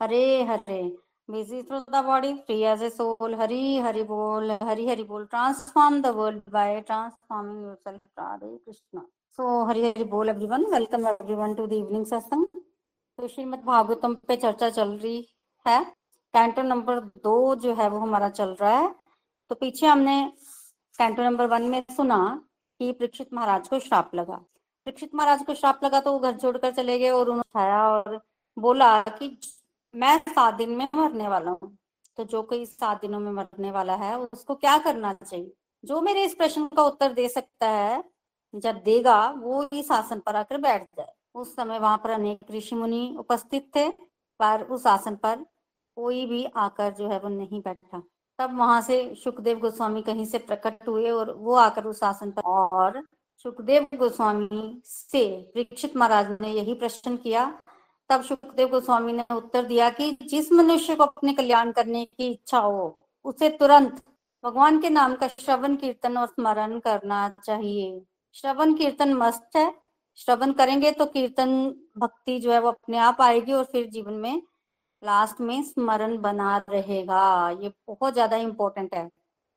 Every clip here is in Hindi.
Hare Hare busy through the body free as a soul Hari Hari बोल, हरि हरि बोल transform the world by transforming yourself Radhe Krishna so Hari Hari बोल everyone welcome everyone to the evening satsang तो श्रीमद् भागवतम पे चर्चा चल रही है। कैंटो नंबर दो जो है वो हमारा चल रहा है। तो पीछे हमने कैंटो नंबर वन में सुना कि प्रक्षित महाराज को श्राप लगा। प्रक्षित महाराज को श्राप लगा तो वो घर छोड़कर चले गए और उन्होंने उठाया और बोला कि मैं सात दिन में मरने वाला हूँ। तो जो कोई सात दिनों में मरने वाला है, उसको क्या करना चाहिए? जो मेरे इस प्रश्न का उत्तर दे सकता है, जब देगा, वो इस आसन पर आकर बैठ जाए। उस समय वहाँ पर अनेक ऋषि मुनि उपस्थित थे, पर उस आसन पर कोई भी आकर जो है वो नहीं बैठा। तब वहाँ से सुखदेव गोस्वामी कहीं से प्रकट हुए और वो आकर उस आसन पर और सुखदेव गोस्वामी से परीक्षित महाराज ने यही प्रश्न किया तब सुखदेव गोस्वामी ने उत्तर दिया कि जिस मनुष्य को अपने कल्याण करने की इच्छा हो, उसे तुरंत भगवान के नाम का श्रवण, कीर्तन और स्मरण करना चाहिए। श्रवण, कीर्तन मस्त है। श्रवण करेंगे तो कीर्तन भक्ति जो है वो अपने आप आएगी और फिर जीवन में लास्ट में स्मरण बना रहेगा। ये बहुत ज़्यादा इम्पोर्टेंट है।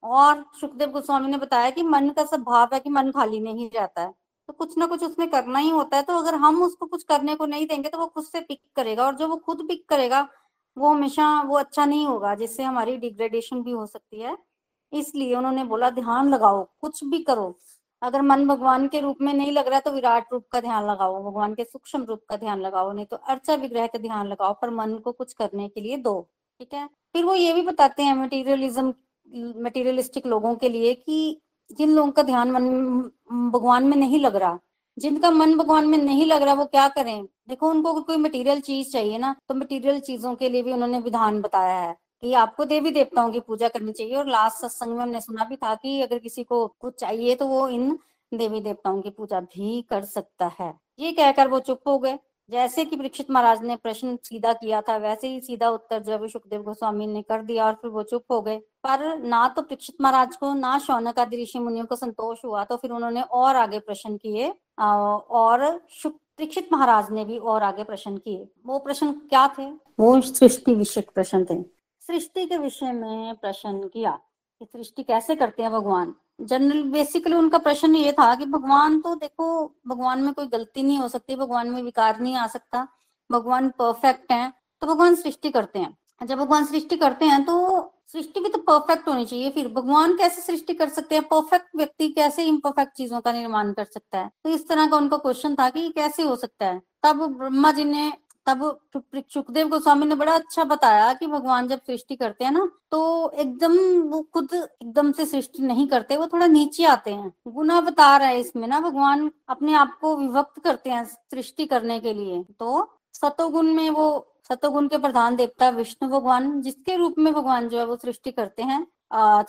और सुखदेव गोस्वामी ने बताया कि मन का सब भाव है कि मन खाली नहीं जाता है। तो कुछ ना कुछ उसमें करना ही होता है तो अगर हम उसको कुछ करने को नहीं देंगे तो वो खुद से पिक करेगा और जो वो खुद पिक करेगा, वो हमेशा वो अच्छा नहीं होगा, जिससे हमारी डिग्रेडेशन भी हो सकती है। इसलिए उन्होंने बोला, ध्यान लगाओ, कुछ भी करो। अगर मन भगवान के रूप में नहीं लग रहा तो विराट रूप का ध्यान लगाओ, भगवान के सूक्ष्म रूप का ध्यान लगाओ, नहीं तो अर्चा विग्रह का ध्यान लगाओ, पर मन को कुछ करने के लिए दो। ठीक है? फिर वो ये भी बताते हैं मटेरियलिज्म मटेरियलिस्टिक लोगों के लिए कि जिन लोगों का ध्यान मन, भगवान में नहीं लग रहा, जिनका मन भगवान में नहीं लग रहा, वो क्या करें? देखो, उनको कोई मटेरियल चीज़ चाहिए ना तो मटेरियल चीज़ों के लिए भी उन्होंने विधान बताया है कि आपको देवी देवताओं की पूजा करनी चाहिए। और लास्ट सत्संग में हमने सुना भी था कि अगर किसी को कुछ चाहिए तो वो इन देवी देवताओं की पूजा भी कर सकता है। ये कहकर वो चुप हो गए। जैसे कि परीक्षित महाराज ने प्रश्न सीधा किया था वैसे ही सीधा उत्तर जो है सुखदेव गोस्वामी ने कर दिया और फिर वो चुप हो गए। पर ना तो परीक्षित महाराज को ना शौनक आदि ऋषि मुनियों को संतोष हुआ तो फिर उन्होंने और आगे प्रश्न किए और परीक्षित महाराज ने भी और आगे प्रश्न किए। वो प्रश्न क्या थे? वो सृष्टि विषय प्रश्न थे। सृष्टि के विषय में प्रश्न किया। कि सृष्टि कैसे करते हैं भगवान? जनरल बेसिकली उनका प्रश्न ये था कि भगवान तो देखो, भगवान में कोई गलती नहीं हो सकती, भगवान में विकार नहीं आ सकता। भगवान परफेक्ट है तो भगवान सृष्टि करते हैं। जब भगवान सृष्टि करते हैं तो सृष्टि भी तो परफेक्ट होनी चाहिए फिर। भगवान कैसे सृष्टि कर सकते हैं? परफेक्ट व्यक्ति कैसे इम्परफेक्ट चीज़ों का निर्माण कर सकता है? तो इस तरह का उनका क्वेश्चन था कि कैसे हो सकता है? तब ब्रह्मा जी ने तब सुखदेव गोस्वामी ने बड़ा अच्छा बताया कि भगवान जब सृष्टि करते हैं ना तो एकदम वो खुद एकदम से सृष्टि नहीं करते, वो थोड़ा नीचे आते हैं। गुना बता रहा है इसमें ना, भगवान अपने आप को विभक्त करते हैं सृष्टि करने के लिए। तो सतोगुण में वो, सतोगुण के प्रधान देवता विष्णु भगवान, जिसके रूप में भगवान जो है वो सृष्टि करते हैं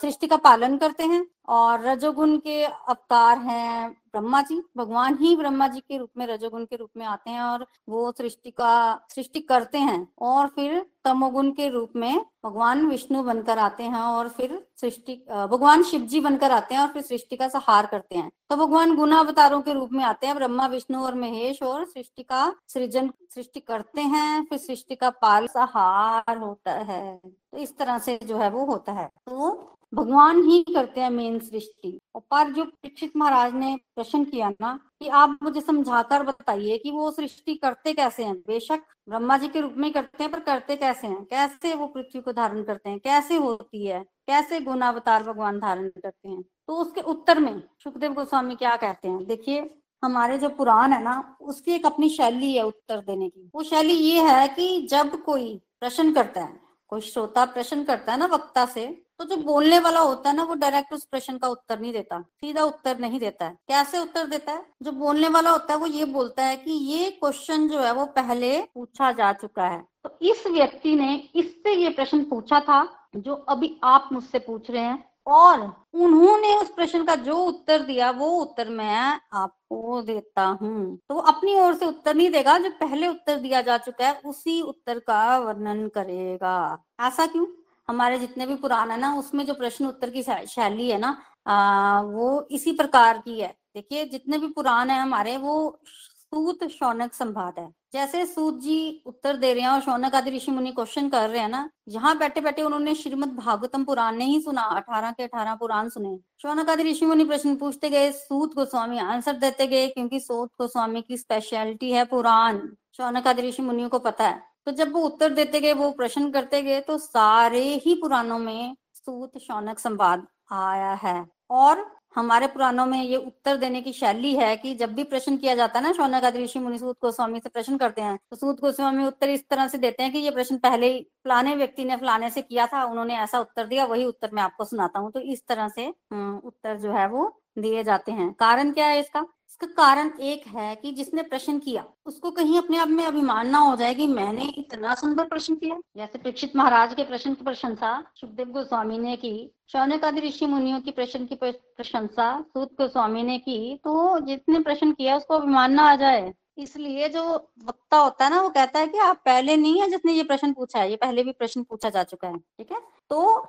सृष्टि का पालन करते हैं। और रजोगुण के अवतार हैं ब्रह्मा जी, भगवान ही ब्रह्मा जी के रूप में, रजोगुण के रूप में आते हैं और वो सृष्टि का, सृष्टि करते हैं। और फिर तमोगुण के रूप में भगवान विष्णु बनकर आते हैं और फिर सृष्टि भगवान शिव जी बनकर आते हैं और फिर सृष्टि का सहार करते हैं। तो भगवान गुना अवतारों के रूप में आते हैं, ब्रह्मा, विष्णु और महेश और सृष्टि का सृजन, सृष्टि करते हैं, फिर सृष्टि का पाल सहार होता है। तो इस तरह से जो है वो होता है। तो भगवान ही करते हैं मेन सृष्टि। पर जो परीक्षित महाराज ने प्रश्न किया ना, कि आप मुझे समझाकर बताइए कि वो सृष्टि करते कैसे हैं? बेशक ब्रह्मा जी के रूप में करते हैं, पर करते कैसे हैं? कैसे वो पृथ्वी को धारण करते हैं? कैसे होती है? कैसे गुणावतार भगवान धारण करते हैं? तो उसके उत्तर में सुखदेव गोस्वामी क्या कहते हैं? देखिए, हमारे जो पुराण है ना, उसकी एक अपनी शैली है उत्तर देने की। वो शैली ये है कि जब कोई प्रश्न करता है, कोई श्रोता प्रश्न करता है ना वक्ता से तो जो बोलने वाला होता है ना, वो डायरेक्ट उस प्रश्न का उत्तर नहीं देता, सीधा उत्तर नहीं देता है। कैसे उत्तर देता है? जो बोलने वाला होता है, वो ये बोलता है कि ये क्वेश्चन जो है, वो पहले पूछा जा चुका है। तो इस व्यक्ति ने इससे ये प्रश्न पूछा था, जो अभी आप मुझसे पूछ रहे हैं, और उन्होंने उस प्रश्न का जो उत्तर दिया, वो उत्तर मैं आपको देता हूँ। तो वो अपनी ओर से उत्तर नहीं देगा, जो पहले उत्तर दिया जा चुका है, उसी उत्तर का वर्णन करेगा। ऐसा क्यों? हमारे जितने भी पुराण है ना उसमें जो प्रश्न उत्तर की शैली है ना आ, वो इसी प्रकार की है। देखिए जितने भी पुराण है हमारे वो सूत शौनक संवाद है। जैसे सूत जी उत्तर दे रहे हैं और शौनक आदि ऋषि मुनि क्वेश्चन कर रहे हैं ना यहाँ बैठे बैठे उन्होंने श्रीमद भागवतम पुराण नहीं सुना अठारह के अठारह पुराण सुने शौनक आदि ऋषि मुनि प्रश्न पूछते गए सूत गोस्वामी आंसर देते गए क्योंकि सूत गोस्वामी की स्पेशलिटी है पुराण। शौनक आदि ऋषि मुनियों को पता है। तो जब वो उत्तर देते गए, वो प्रश्न करते गए तो सारे ही पुराणों में सूत शौनक संवाद आया है। और हमारे पुराणों में ये उत्तर देने की शैली है कि जब भी प्रश्न किया जाता है ना, शौनक आदि ऋषि मुनि सूत गोस्वामी से प्रश्न करते हैं तो सूत गोस्वामी उत्तर इस तरह से देते हैं कि ये प्रश्न पहले ही फलाने व्यक्ति ने फलाने से किया था, उन्होंने ऐसा उत्तर दिया, वही उत्तर मैं आपको सुनाता हूँ। तो इस तरह से उत्तर जो है वो दिए जाते हैं। कारण क्या है इसका? इसका कारण एक है कि जिसने प्रश्न किया, उसको कहीं अपने आप में अभिमान ना हो जाए कि मैंने इतना सुंदर प्रश्न किया। जैसे परीक्षित महाराज के प्रश्न की प्रशंसा, सुखदेव गोस्वामी ने की शौनक आदि ऋषि मुनियों की प्रश्न की प्रशंसा, सूत गोस्वामी ने की तो जिसने प्रश्न किया, उसको अभिमान ना आ जाए। इसलिए जो वक्ता होता है ना, वो कहता है कि आप पहले नहीं है जिसने ये प्रश्न पूछा है, ये पहले भी प्रश्न पूछा जा चुका है, ठीक है? तो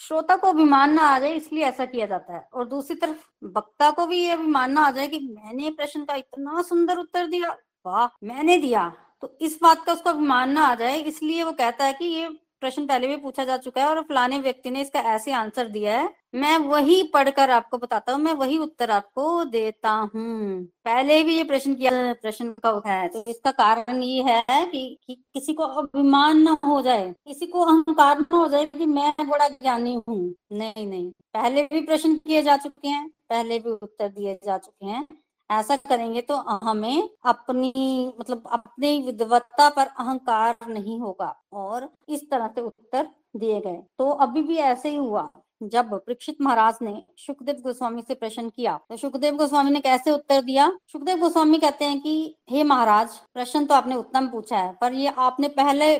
श्रोता को अभिमान ना आ जाए, इसलिए ऐसा किया जाता है। और दूसरी तरफ़, वक्ता को भी ये अभिमान ना आ जाए कि मैंने प्रश्न का इतना सुंदर उत्तर दिया, वाह, मैंने दिया। तो इस बात का उसको अभिमान ना आ जाए, इसलिए वो कहता है कि ये प्रश्न पहले भी पूछा जा चुका है और फलाने व्यक्ति ने इसका ऐसे आंसर दिया है। मैं वही पढ़कर आपको बताता हूँ मैं वही उत्तर आपको देता हूँ। पहले भी ये प्रश्न किया प्रश्न का है। तो इसका कारण ये है कि, कि किसी को अभिमान न हो जाए किसी को अहंकार न हो जाए कि मैं बड़ा ज्ञानी हूँ। नहीं नहीं पहले भी प्रश्न किए जा चुके हैं पहले भी उत्तर दिए जा चुके हैं। ऐसा करेंगे तो हमें अपनी मतलब अपनी विद्वत्ता पर अहंकार नहीं होगा और इस तरह से उत्तर दिए गए। तो अभी भी ऐसे ही हुआ। जब परीक्षित महाराज ने सुखदेव गोस्वामी से प्रश्न किया तो सुखदेव गोस्वामी ने कैसे उत्तर दिया? सुखदेव गोस्वामी कहते हैं कि, हे महाराज, प्रश्न तो आपने उत्तम पूछा है, पर ये आपने पहले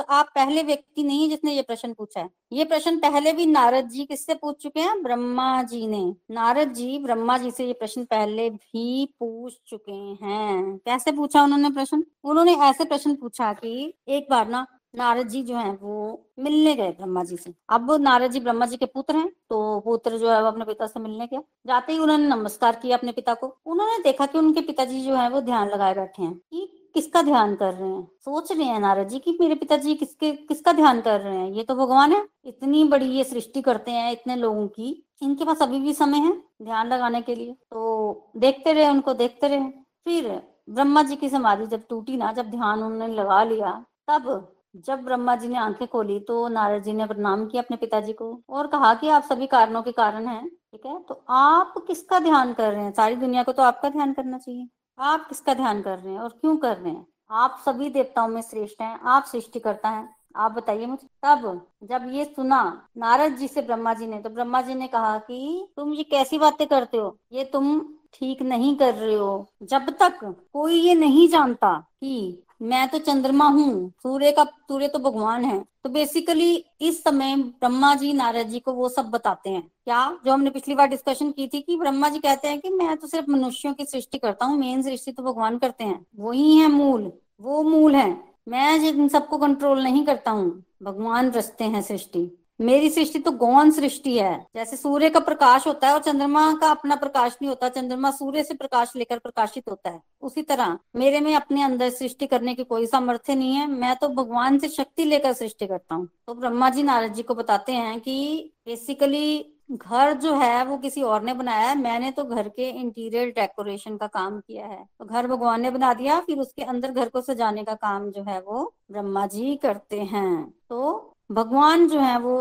आप पहले व्यक्ति नहीं है जिसने ये प्रश्न पूछा है। ये प्रश्न पहले भी नारद जी किससे पूछ चुके हैं? ब्रह्मा जी ने। नारद जी, ब्रह्मा जी से ये प्रश्न पहले भी पूछ चुके हैं। कैसे पूछा उन्होंने प्रश्न? उन्होंने ऐसे प्रश्न पूछा कि एक बार ना, नारद जी जो है, वो मिलने गए ब्रह्मा जी से। अब नारद जी ब्रह्मा जी के पुत्र हैं तो पुत्र जो है वो अपने पिता से मिलने गया। जाते ही उन्होंने नमस्कार किया अपने पिता को। उन्होंने देखा कि उनके पिताजी जो है, वो ध्यान लगाए बैठे हैं कि किसका ध्यान कर रहे हैं? सोच रहे हैं नारद जी कि मेरे पिताजी किसके, किसका ध्यान कर रहे हैं? ये तो भगवान है। इतनी बड़ी ये सृष्टि करते हैं इतने लोगों की। इनके पास अभी भी समय है ध्यान लगाने के लिए। तो देखते रहे, उनको देखते रहे। फिर ब्रह्मा जी की समाधि जब टूटी ना, जब ध्यान उन्होंने लगा लिया, तब जब ब्रह्मा जी ने आँखें खोली तो नारद जी ने प्रणाम किया अपने पिताजी को और कहा कि आप सभी कारणों के कारण हैं, ठीक है? तो आप किसका ध्यान कर रहे हैं? सारी दुनिया को तो आपका ध्यान करना चाहिए। आप किसका ध्यान कर रहे हैं और क्यों कर रहे हैं? आप सभी देवताओं में श्रेष्ठ हैं, आप सृष्टि करता है। आप बताइए मुझे। तब जब ये सुना, नारद जी से ब्रह्मा जी ने तो ब्रह्मा जी ने कहा कि तुम ये कैसी बातें करते हो? ये तुम ठीक नहीं कर रहे हो? जब तक कोई ये नहीं जानता कि मैं तो चंद्रमा हूँ, सूर्य का, सूर्य तो भगवान है तो बेसिकली इस समय ब्रह्मा जी, नारद जी को वो सब बताते हैं। क्या? जो हमने पिछली बार डिस्कशन की थी कि ब्रह्मा जी कहते हैं कि मैं तो सिर्फ़ मनुष्यों की सृष्टि करता हूँ मेन सृष्टि तो भगवान करते हैं। वही है मूल, वो मूल है। मैं जिन सबको कंट्रोल नहीं करता हूँ, भगवान रचते हैं सृष्टि। मेरी सृष्टि तो गौन सृष्टि है। जैसे सूर्य का प्रकाश होता है और चंद्रमा का अपना प्रकाश नहीं होता, चंद्रमा सूर्य से प्रकाश लेकर प्रकाशित होता है। उसी तरह मेरे में अपने अंदर सृष्टि करने की कोई सामर्थ्य नहीं है। मैं तो भगवान से शक्ति लेकर सृष्टि करता हूँ। तो ब्रह्मा जी नारद जी को बताते हैं कि बेसिकली घर जो है वो किसी और ने बनाया है। मैंने तो घर के इंटीरियर डेकोरेशन का काम किया है। तो घर भगवान ने बना दिया, फिर उसके अंदर घर को सजाने का काम जो है वो ब्रह्मा जी करते हैं। तो भगवान जो है वो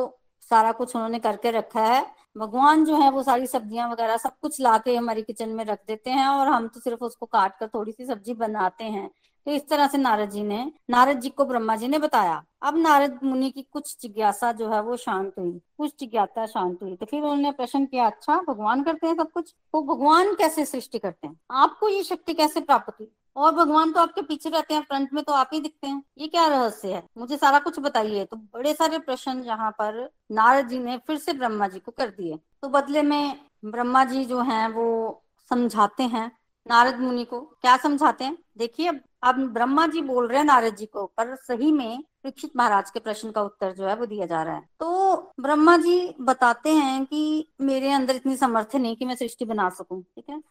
सारा कुछ उन्होंने करके रखा है। भगवान जो है वो सारी सब्ज़ियाँ वगैरह सब कुछ ला के हमारी किचन में रख देते हैं और हम तो सिर्फ़ उसको काट कर थोड़ी सी सब्ज़ी बनाते हैं। तो इस तरह से नारद जी ने, नारद जी को ब्रह्मा जी ने बताया। अब नारद मुनि की कुछ जिज्ञासा जो है वो शांत हुई। कुछ जिज्ञासा शांत हुई। तो फिर उन्होंने प्रश्न किया अच्छा भगवान करते हैं सब कुछ? तो भगवान कैसे सृष्टि करते हैं? आपको ये शक्ति कैसे प्राप्त हुई? और भगवान तो आपके पीछे रहते हैं फ्रंट में तो आप ही दिखते हैं। ये क्या रहस्य है? मुझे सारा कुछ बताइए। तो बड़े सारे प्रश्न यहाँ पर नारद जी ने फिर से ब्रह्मा जी को कर दिए। तो बदले में ब्रह्मा जी जो हैं, वो समझाते हैं नारद मुनि को। क्या समझाते हैं? देखिए, अब ब्रह्मा जी बोल रहे हैं नारद जी को, पर सही में परीक्षित महाराज के प्रश्न का उत्तर जो है वो दिया जा रहा है। तो ब्रह्मा जी बताते हैं कि मेरे अंदर इतनी समर्थ नहीं कि मैं सृष्टि बना सकूँ, ठीक है?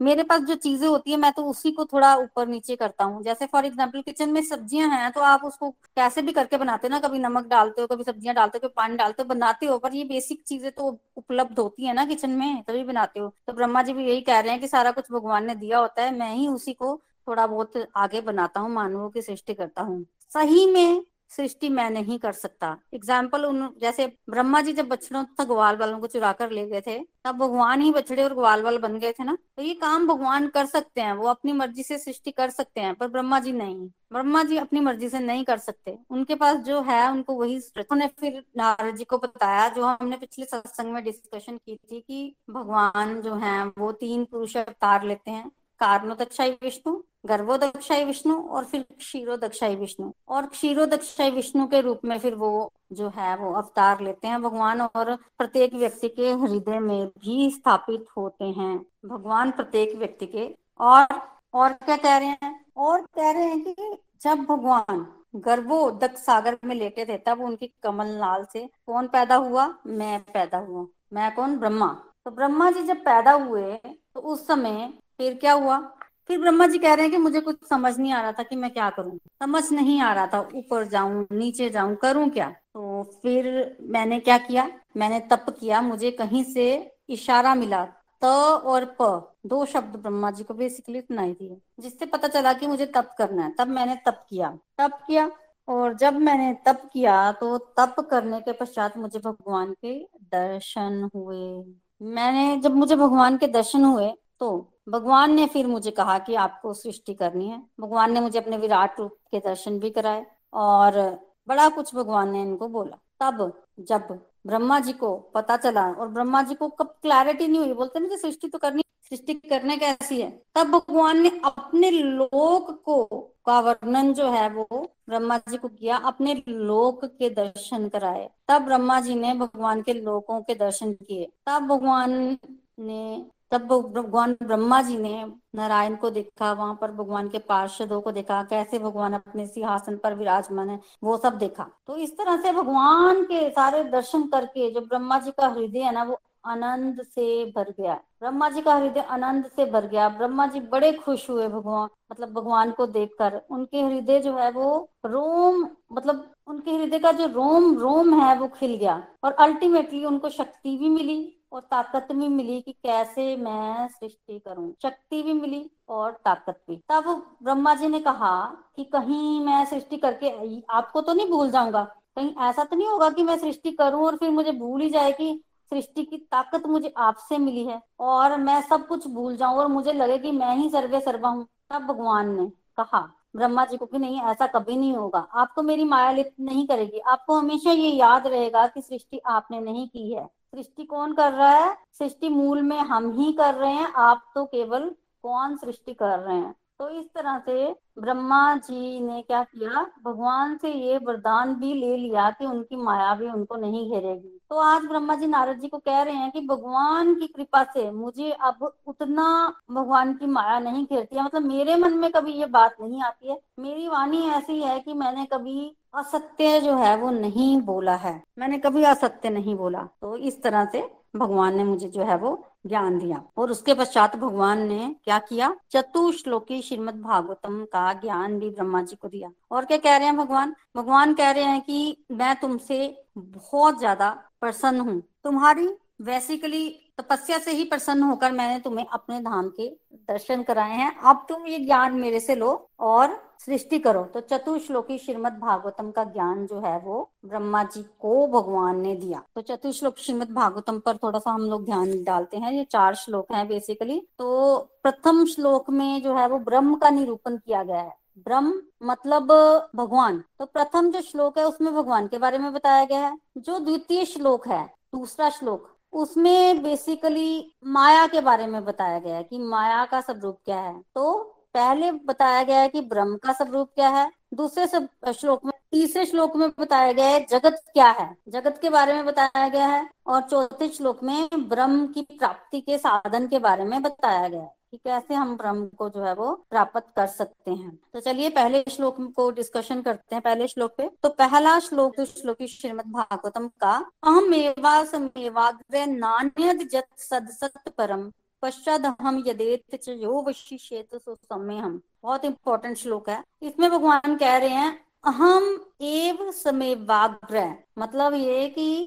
मेरे पास जो चीज़ें होती है, मैं तो उसी को थोड़ा ऊपर नीचे करता हूँ। जैसे फॉर एग्ज़ाम्पल किचन में सब्ज़ियाँ हैं तो आप उसको कैसे भी करके बनाते हो ना, कभी नमक डालते हो, कभी सब्ज़ियाँ डालते हो, कभी पानी डालते हो, बनाते हो, पर ये बेसिक चीज़ें तो उपलब्ध होती है ना किचन में, तभी बनाते हो। तो ब्रह्मा जी भी यही कह रहे हैं कि सारा कुछ भगवान ने दिया होता है, मैं ही उसी को थोड़ा बहुत आगे बनाता हूँ, मानवों की सृष्टि करता हूँ। सही में सृष्टि मैं नहीं कर सकता। एग्ज़ाम्पल उन, जैसे ब्रह्मा जी जब बछड़ों तथा ग्वाल वालों को चुरा कर ले गए थे, तब भगवान ही बछड़े और ग्वाल वाल बन गए थे ना? तो ये काम भगवान कर सकते हैं, वो अपनी मर्ज़ी से सृष्टि कर सकते हैं, पर ब्रह्मा जी नहीं। ब्रह्मा जी अपनी मर्ज़ी से नहीं कर सकते। उनके पास जो है, उनको वही उन्होंने फिर नारद जी को बताया, जो हमने पिछले सत्संग में डिस्कशन की थी कि भगवान जो है, वो तीन पुरुष अवतार लेते हैं। कारणोदक्षाई विष्णु। गर्भोदक्षाई विष्णु और फिर क्षीरोदक्षाई विष्णु। और क्षीरोदक्षाई विष्णु के रूप में फिर वो जो है, वो अवतार लेते हैं। भगवान और प्रत्येक व्यक्ति के हृदय में भी स्थापित होते हैं। भगवान प्रत्येक व्यक्ति के और और क्या कह रहे हैं? और कह रहे हैं कि जब भगवान गर्भोदक सागर में लेटे थे, तब उनकी कमल नाल से कौन पैदा हुआ? मैं पैदा हुआ। मैं कौन? ब्रह्मा। तो ब्रह्मा जी जब पैदा हुए तो उस समय फिर क्या हुआ? फिर ब्रह्मा जी कह रहे हैं कि मुझे कुछ समझ नहीं आ रहा था कि मैं क्या करूँ। समझ नहीं आ रहा था, ऊपर जाऊँ, नीचे जाऊँ, करूँ क्या? तो फिर मैंने क्या किया? मैंने तप किया, मुझे कहीं से इशारा मिला, त और प, दो शब्द ब्रह्मा जी को बेसिकली सुनाई दिए, जिससे पता चला कि मुझे तप करना है। तब मैंने तप किया। तप किया, और जब मैंने तप किया तो तप करने के पश्चात मुझे भगवान के दर्शन हुए। मैंने, जब मुझे भगवान के दर्शन हुए तो भगवान ने फिर मुझे कहा कि आपको सृष्टि करनी है। भगवान ने मुझे अपने विराट रूप के दर्शन भी कराए और बड़ा कुछ भगवान ने इनको बोला। तब जब ब्रह्मा जी को पता चला और ब्रह्मा जी को कब क्लैरिटी नहीं हुई, बोलते ना कि सृष्टि तो करनी, सृष्टि करने कैसी है? तब भगवान ने अपने लोक को, का वर्णन जो है वो ब्रह्मा जी को किया, अपने लोक के दर्शन कराए। तब ब्रह्मा जी ने भगवान के लोकों के दर्शन किए। तब भगवान ने तब भगवान ब्रह्मा जी ने नारायण को देखा, वहाँ पर भगवान के पार्षदों को देखा, कैसे भगवान अपने सिंहासन पर विराजमान है, वो सब देखा। तो इस तरह से भगवान के सारे दर्शन करके जो ब्रह्मा जी का हृदय है ना, वो आनंद से भर गया। ब्रह्मा जी का हृदय आनंद से भर गया। ब्रह्मा जी बड़े खुश हुए भगवान मतलब भगवान को देखकर। उनके हृदय जो है वो रोम मतलब उनके हृदय का जो रोम रोम है वो खिल गया। और अल्टीमेटली उनको शक्ति भी मिली। और ताकत भी मिली कि कैसे मैं सृष्टि करूँ। शक्ति भी मिली और ताकत भी। तब ब्रह्मा जी ने कहा कि कहीं मैं सृष्टि करके आपको तो नहीं भूल जाऊँगा। कहीं ऐसा तो नहीं होगा कि मैं सृष्टि करूँ और फिर मुझे भूल ही जाए कि सृष्टि की ताकत मुझे आपसे मिली है और मैं सब कुछ भूल जाऊँ और मुझे लगे कि मैं ही सर्वे सर्वा हूँ। तब भगवान ने कहा, ब्रह्मा जी को कि नहीं, ऐसा कभी नहीं होगा। आपको मेरी माया लिप्त नहीं करेगी। आपको हमेशा ये याद रहेगा कि सृष्टि आपने नहीं की है। सृष्टि कौन कर रहा है, सृष्टि मूल में हम ही कर रहे हैं, आप तो केवल कौन सृष्टि कर रहे हैं। तो इस तरह से ब्रह्मा जी ने क्या किया, भगवान से ये वरदान भी ले लिया कि उनकी माया भी उनको नहीं घेरेगी। तो आज ब्रह्मा जी नारद जी को कह रहे हैं कि भगवान की कृपा से मुझे अब उतना भगवान की माया नहीं घेरती है। मतलब मेरे मन में कभी ये बात नहीं आती है। मेरी वाणी ऐसी है कि मैंने कभी असत्य जो है वो नहीं बोला है। मैंने कभी असत्य नहीं बोला। तो इस तरह से भगवान ने मुझे जो है वो ज्ञान दिया। और उसके पश्चात भगवान ने क्या किया? चतुश्लोकी श्रीमद भागवतम का ज्ञान भी ब्रह्मा जी को दिया। और क्या कह रहे हैं भगवान? भगवान कह रहे हैं कि मैं तुमसे बहुत ज़्यादा प्रसन्न हूँ। तुम्हारी बेसिकली तपस्या से ही प्रसन्न होकर मैंने तुम्हें अपने धाम के दर्शन कराए हैं। अब तुम ये ज्ञान मेरे से लो और सृष्टि करो। तो चतुश्लोकी श्रीमद भागवतम का ज्ञान जो है वो ब्रह्मा जी को भगवान ने दिया। तो चतुश्लोक श्रीमद भागवतम पर थोड़ा सा हम लोग ध्यान डालते हैं। ये चार श्लोक हैं बेसिकली तो प्रथम श्लोक में जो है वो ब्रह्म का निरूपण किया गया है। ब्रह्म मतलब भगवान। तो प्रथम जो श्लोक है उसमें भगवान के बारे में बताया गया है। जो द्वितीय श्लोक है, दूसरा श्लोक, उसमें बेसिकली माया के बारे में बताया गया है कि माया का स्वरूप क्या है। तो पहले बताया गया है कि ब्रह्म का स्वरूप क्या है। दूसरे श्लोक में, तीसरे श्लोक में बताया गया है जगत क्या है। जगत के बारे में बताया गया है और चौथे श्लोक में ब्रह्म की प्राप्ति के साधन के बारे में बताया गया है। कि कैसे हम ब्रह्म को जो है वो प्राप्त कर सकते हैं। तो चलिए पहले श्लोक को डिस्कशन करते हैं, पहले श्लोक पे। तो पहला श्लोक श्लोक श्रीमद भागवतम का अहम एवा समेवाग्र नान्यद जत सद सत परम पश्चात हम यदेत यो वशिष्येत सो समय हम बहुत इंपॉर्टेंट श्लोक है। इसमें भगवान कह रहे हैं अहम एव समय वाग्रह मतलब ये कि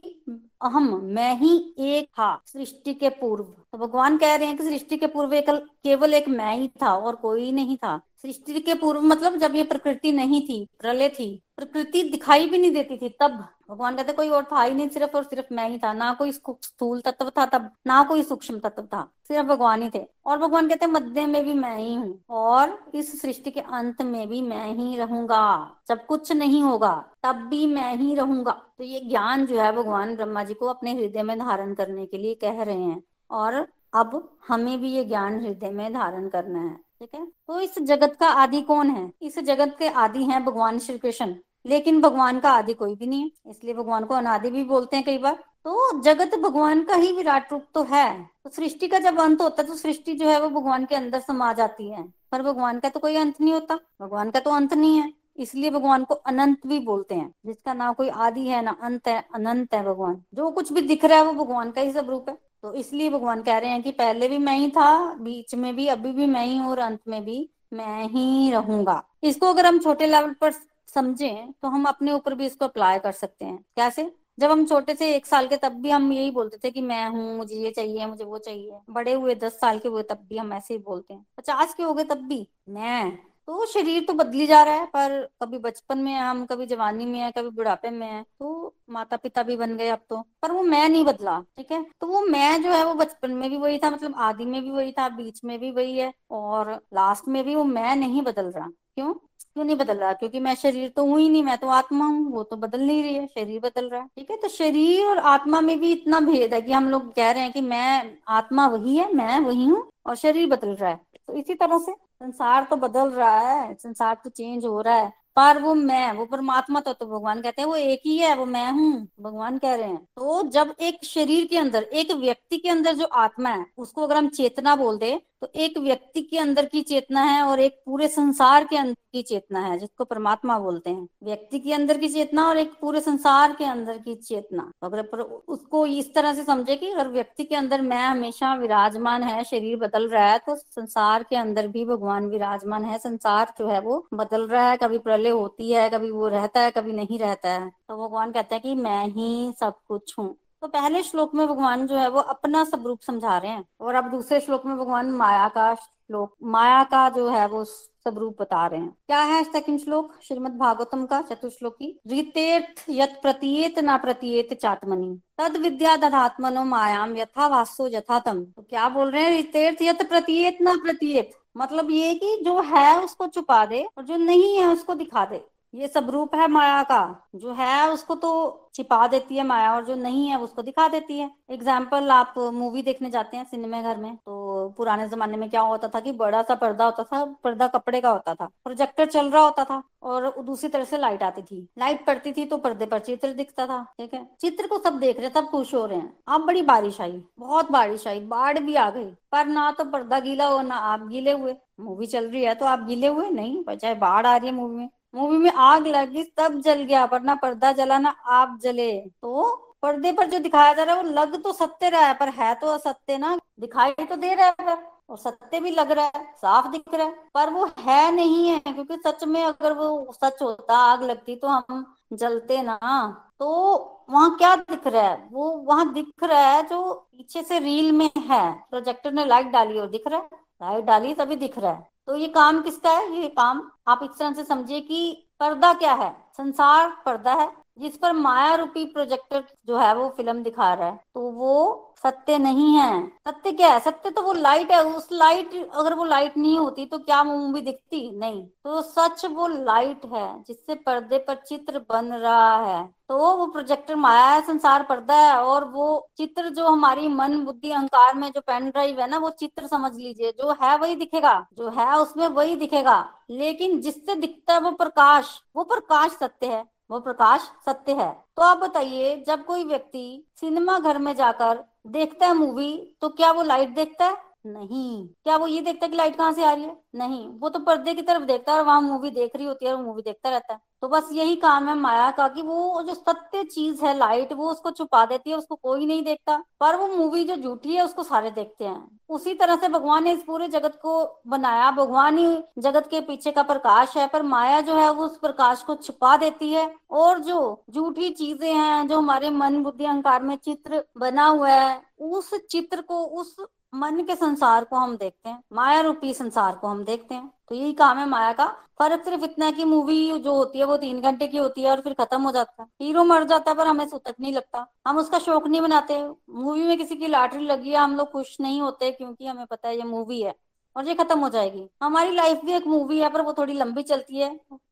अहम, मैं ही एक था सृष्टि के पूर्व। तो भगवान कह रहे हैं कि सृष्टि के पूर्व एक केवल एक मैं ही था और कोई नहीं था। सृष्टि के पूर्व मतलब जब ये प्रकृति नहीं थी, प्रलय थी प्रकृति दिखाई भी नहीं देती थी तब। भगवान कहते, कोई और था ही नहीं, सिर्फ़ और सिर्फ़ मैं ही था। ना कोई स्थूल तत्व था तब, ना कोई सूक्ष्म तत्व था। सिर्फ़ भगवान ही थे। और भगवान कहते, मध्य में भी मैं ही हूँ और इस सृष्टि के अंत में भी मैं ही रहूँगा। जब कुछ नहीं होगा, तब भी मैं ही रहूँगा। तो ये ज्ञान जो है भगवान ब्रह्मा जी को अपने हृदय में धारण करने के लिए कह रहे हैं। और अब हमें भी ये ज्ञान हृदय में धारण करना है, ठीक है? तो इस जगत का आदि कौन है? इस जगत के आदि हैं भगवान श्री कृष्ण। लेकिन भगवान का आदि कोई भी नहीं है, इसलिए भगवान को अनादि भी बोलते हैं कई बार। तो जगत भगवान का ही विराट रूप तो है तो सृष्टि का जब अंत होता है तो सृष्टि जो है वो भगवान के अंदर समा जाती है। पर भगवान का तो कोई अंत नहीं होता, भगवान का तो अंत नहीं है, इसलिए भगवान को अनंत भी बोलते हैं, जिसका ना कोई आदि है, ना अंत है, अनंत है भगवान। जो कुछ भी दिख रहा है, वो भगवान का ही सब रूप है। तो इसलिए भगवान कह रहे हैं कि पहले भी मैं ही था, बीच में भी, अभी भी मैं ही हूँ और अंत में भी मैं ही रहूँगा। इसको अगर हम छोटे लेवल पर समझें तो हम अपने ऊपर भी इसको अप्लाई कर सकते हैं। कैसे? जब हम छोटे थे, एक साल के तब भी हम यही बोलते थे कि मैं हूँ, मुझे ये चाहिए, मुझे वो चाहिए। बड़े हुए दस साल के हुए तब भी हम ऐसे ही बोलते हैं। पचास के हो गए तब भी, मैं तो शरीर तो बदली जा रहा है, पर कभी बचपन में है, हम कभी जवानी में है, कभी बुढ़ापे में है तो माता पिता भी बन गए अब तो। पर वो मैं नहीं बदला, ठीक है? तो वो मैं जो है, वो बचपन में भी वही था मतलब आदि में भी वही था, बीच में भी वही है, और लास्ट में भी वो मैं नहीं बदल रहा। क्यों? क्यों नहीं बदल रहा? क्योंकि मैं शरीर तो हूँ ही नहीं, मैं तो आत्मा हूँ, वो तो बदल नहीं रही है, शरीर बदल रहा है, ठीक है? तो शरीर और आत्मा में भी इतना भेद है कि हम लोग कह रहे हैं कि मैं, आत्मा वही है, मैं वही हूँ, और शरीर बदल रहा है तो इसी तरह से। संसार तो बदल रहा है संसार तो चेंज हो रहा है। पर वो मैं वो परमात्मा तो, तो भगवान कहते हैं वो एक ही है वो मैं हूँ भगवान कह रहे हैं। तो जब एक शरीर के अंदर एक व्यक्ति के अंदर जो आत्मा है उसको अगर हम चेतना बोल दे तो एक व्यक्ति के अंदर की चेतना है और एक पूरे संसार के अंदर की चेतना है, जिसको परमात्मा बोलते हैं। व्यक्ति के अंदर की चेतना और एक पूरे संसार के अंदर की चेतना। अगर पर उसको इस तरह से समझे कि अगर व्यक्ति के अंदर मैं हमेशा विराजमान है, शरीर बदल रहा है तो संसार के अंदर भी भगवान विराजमान है। संसार जो है वो बदल रहा है, कभी प्रलय होती है, कभी वो रहता है, कभी नहीं रहता है। तो भगवान कहते हैं कि मैं ही सब कुछ हूँ। तो पहले श्लोक में भगवान जो है वो अपना स्वरूप समझा रहे हैं और अब दूसरे श्लोक में भगवान माया का श्लोक, माया का जो है वो स्वरूप बता रहे हैं। क्या है सेकंड श्लोक? श्रीमद भागवतम का चतुर्श्लोकी। रीतेर्थ यत प्रतीयत ना प्रतीयत चात्मनि। तद विद्या दधात्मनो मायाम यथा वासो यथा तम तो क्या बोल रहे हैं? रीतेर्थ यत प्रतीयत ना प्रतीयत। मतलब ये कि जो है उसको छुपा दे और जो नहीं है उसको दिखा दे। ये सब रूप है माया का। जो है उसको तो छिपा देती है माया और जो नहीं है उसको दिखा देती है। एग्ज़ाम्पल आप मूवी देखने जाते हैं सिनेमा घर में तो पुराने जमाने में क्या होता था कि बड़ा सा पर्दा होता था, पर्दा कपड़े का होता था प्रोजेक्टर चल रहा होता था और दूसरी तरफ़ से लाइट आती थी। लाइट पड़ती थी तो पर्दे पर चित्र दिखता था, ठीक है? चित्र को सब देख रहे सब खुश हो रहे हैं। अब बड़ी बारिश आई, बहुत बारिश आई, बाढ़ भी आ गई, पर ना तो पर्दा गीला हो, ना आप गीले हुए। मूवी चल रही है तो आप गीले हुए, नहीं, चाहे बाढ़ आ रही है मूवी में। मूवी में आग लगी तब जल गया पर ना पर्दा जला ना आप जले। तो पर्दे पर जो दिखाया जा रहा है, वो लग तो सत्य रहा है, पर है तो असत्य ना। दिखाई तो दे रहा है और सत्य भी लग रहा है, साफ़ दिख रहा है, पर वो है नहीं है, क्योंकि सच में अगर वो सच होता, आग लगती तो हम जलते ना। तो वहाँ क्या दिख रहा है? वो वहाँ दिख रहा है जो पीछे से रील में है, प्रोजेक्टर ने लाइट डाली और दिख रहा है। लाइट डाली, तभी दिख रहा है। तो ये काम किसका है? ये काम आप इस तरह से समझिए कि पर्दा क्या है? संसार पर्दा है। जिस पर माया रूपी प्रोजेक्टर जो है वो फ़िल्म दिखा रहा है तो वो सत्य नहीं है। सत्य क्या है? सत्य तो वो लाइट है, उस लाइट अगर वो लाइट नहीं होती तो क्या मूवी दिखती? नहीं। तो सच वो लाइट है, जिससे पर्दे पर चित्र बन रहा है। तो वो प्रोजेक्टर माया है, संसार पर्दा है, और वो चित्र जो हमारी मन, बुद्धि, अहंकार में जो पेन ड्राइव है ना, वो चित्र समझ लीजिए। जो है वही दिखेगा, जो है उसमें वही दिखेगा। लेकिन जिससे दिखता है वो प्रकाश वो प्रकाश सत्य है। वो प्रकाश सत्य है। तो आप बताइए, जब कोई व्यक्ति सिनेमा घर में जाकर देखता है मूवी तो क्या वो लाइट देखता है? नहीं। क्या वो ये देखता है कि लाइट कहाँ से आ रही है? नहीं। वो तो पर्दे की तरफ़ देखता है और वहाँ मूवी देख रही होती है और मूवी देखता रहता है। तो बस यही काम है माया का कि वो जो सत्य चीज़ है लाइट वो उसको छुपा देती है, उसको कोई नहीं देखता। पर वो मूवी जो झूठी है, उसको सारे देखते हैं। उसी तरह से भगवान ने इस पूरे जगत को बनाया। भगवान ही जगत के पीछे का प्रकाश है, पर माया जो है, वो उस प्रकाश को छुपा देती है। और जो झूठी चीज़ें हैं, जो हमारे मन बुद्धि अहंकार में चित्र बना हुआ है, उस चित्र को, उस मन के संसार को हम देखते हैं माया रूपी संसार को हम देखते हैं। तो यही काम है माया का। फ़र्क सिर्फ़ इतना है कि मूवी जो होती है वो तीन घंटे की होती है और फिर खत्म हो जाता है। हीरो मर जाता है पर हमें सुतक नहीं लगता। हम उसका शौक नहीं बनाते। मूवी में किसी की लाटरी लगी है, हम लोग खुश नहीं होते क्योंकि हमें पता है ये मूवी है और ये खत्म हो जाएगी। हमारी लाइफ भी एक मूवी है पर वो थोड़ी लंबी चलती है।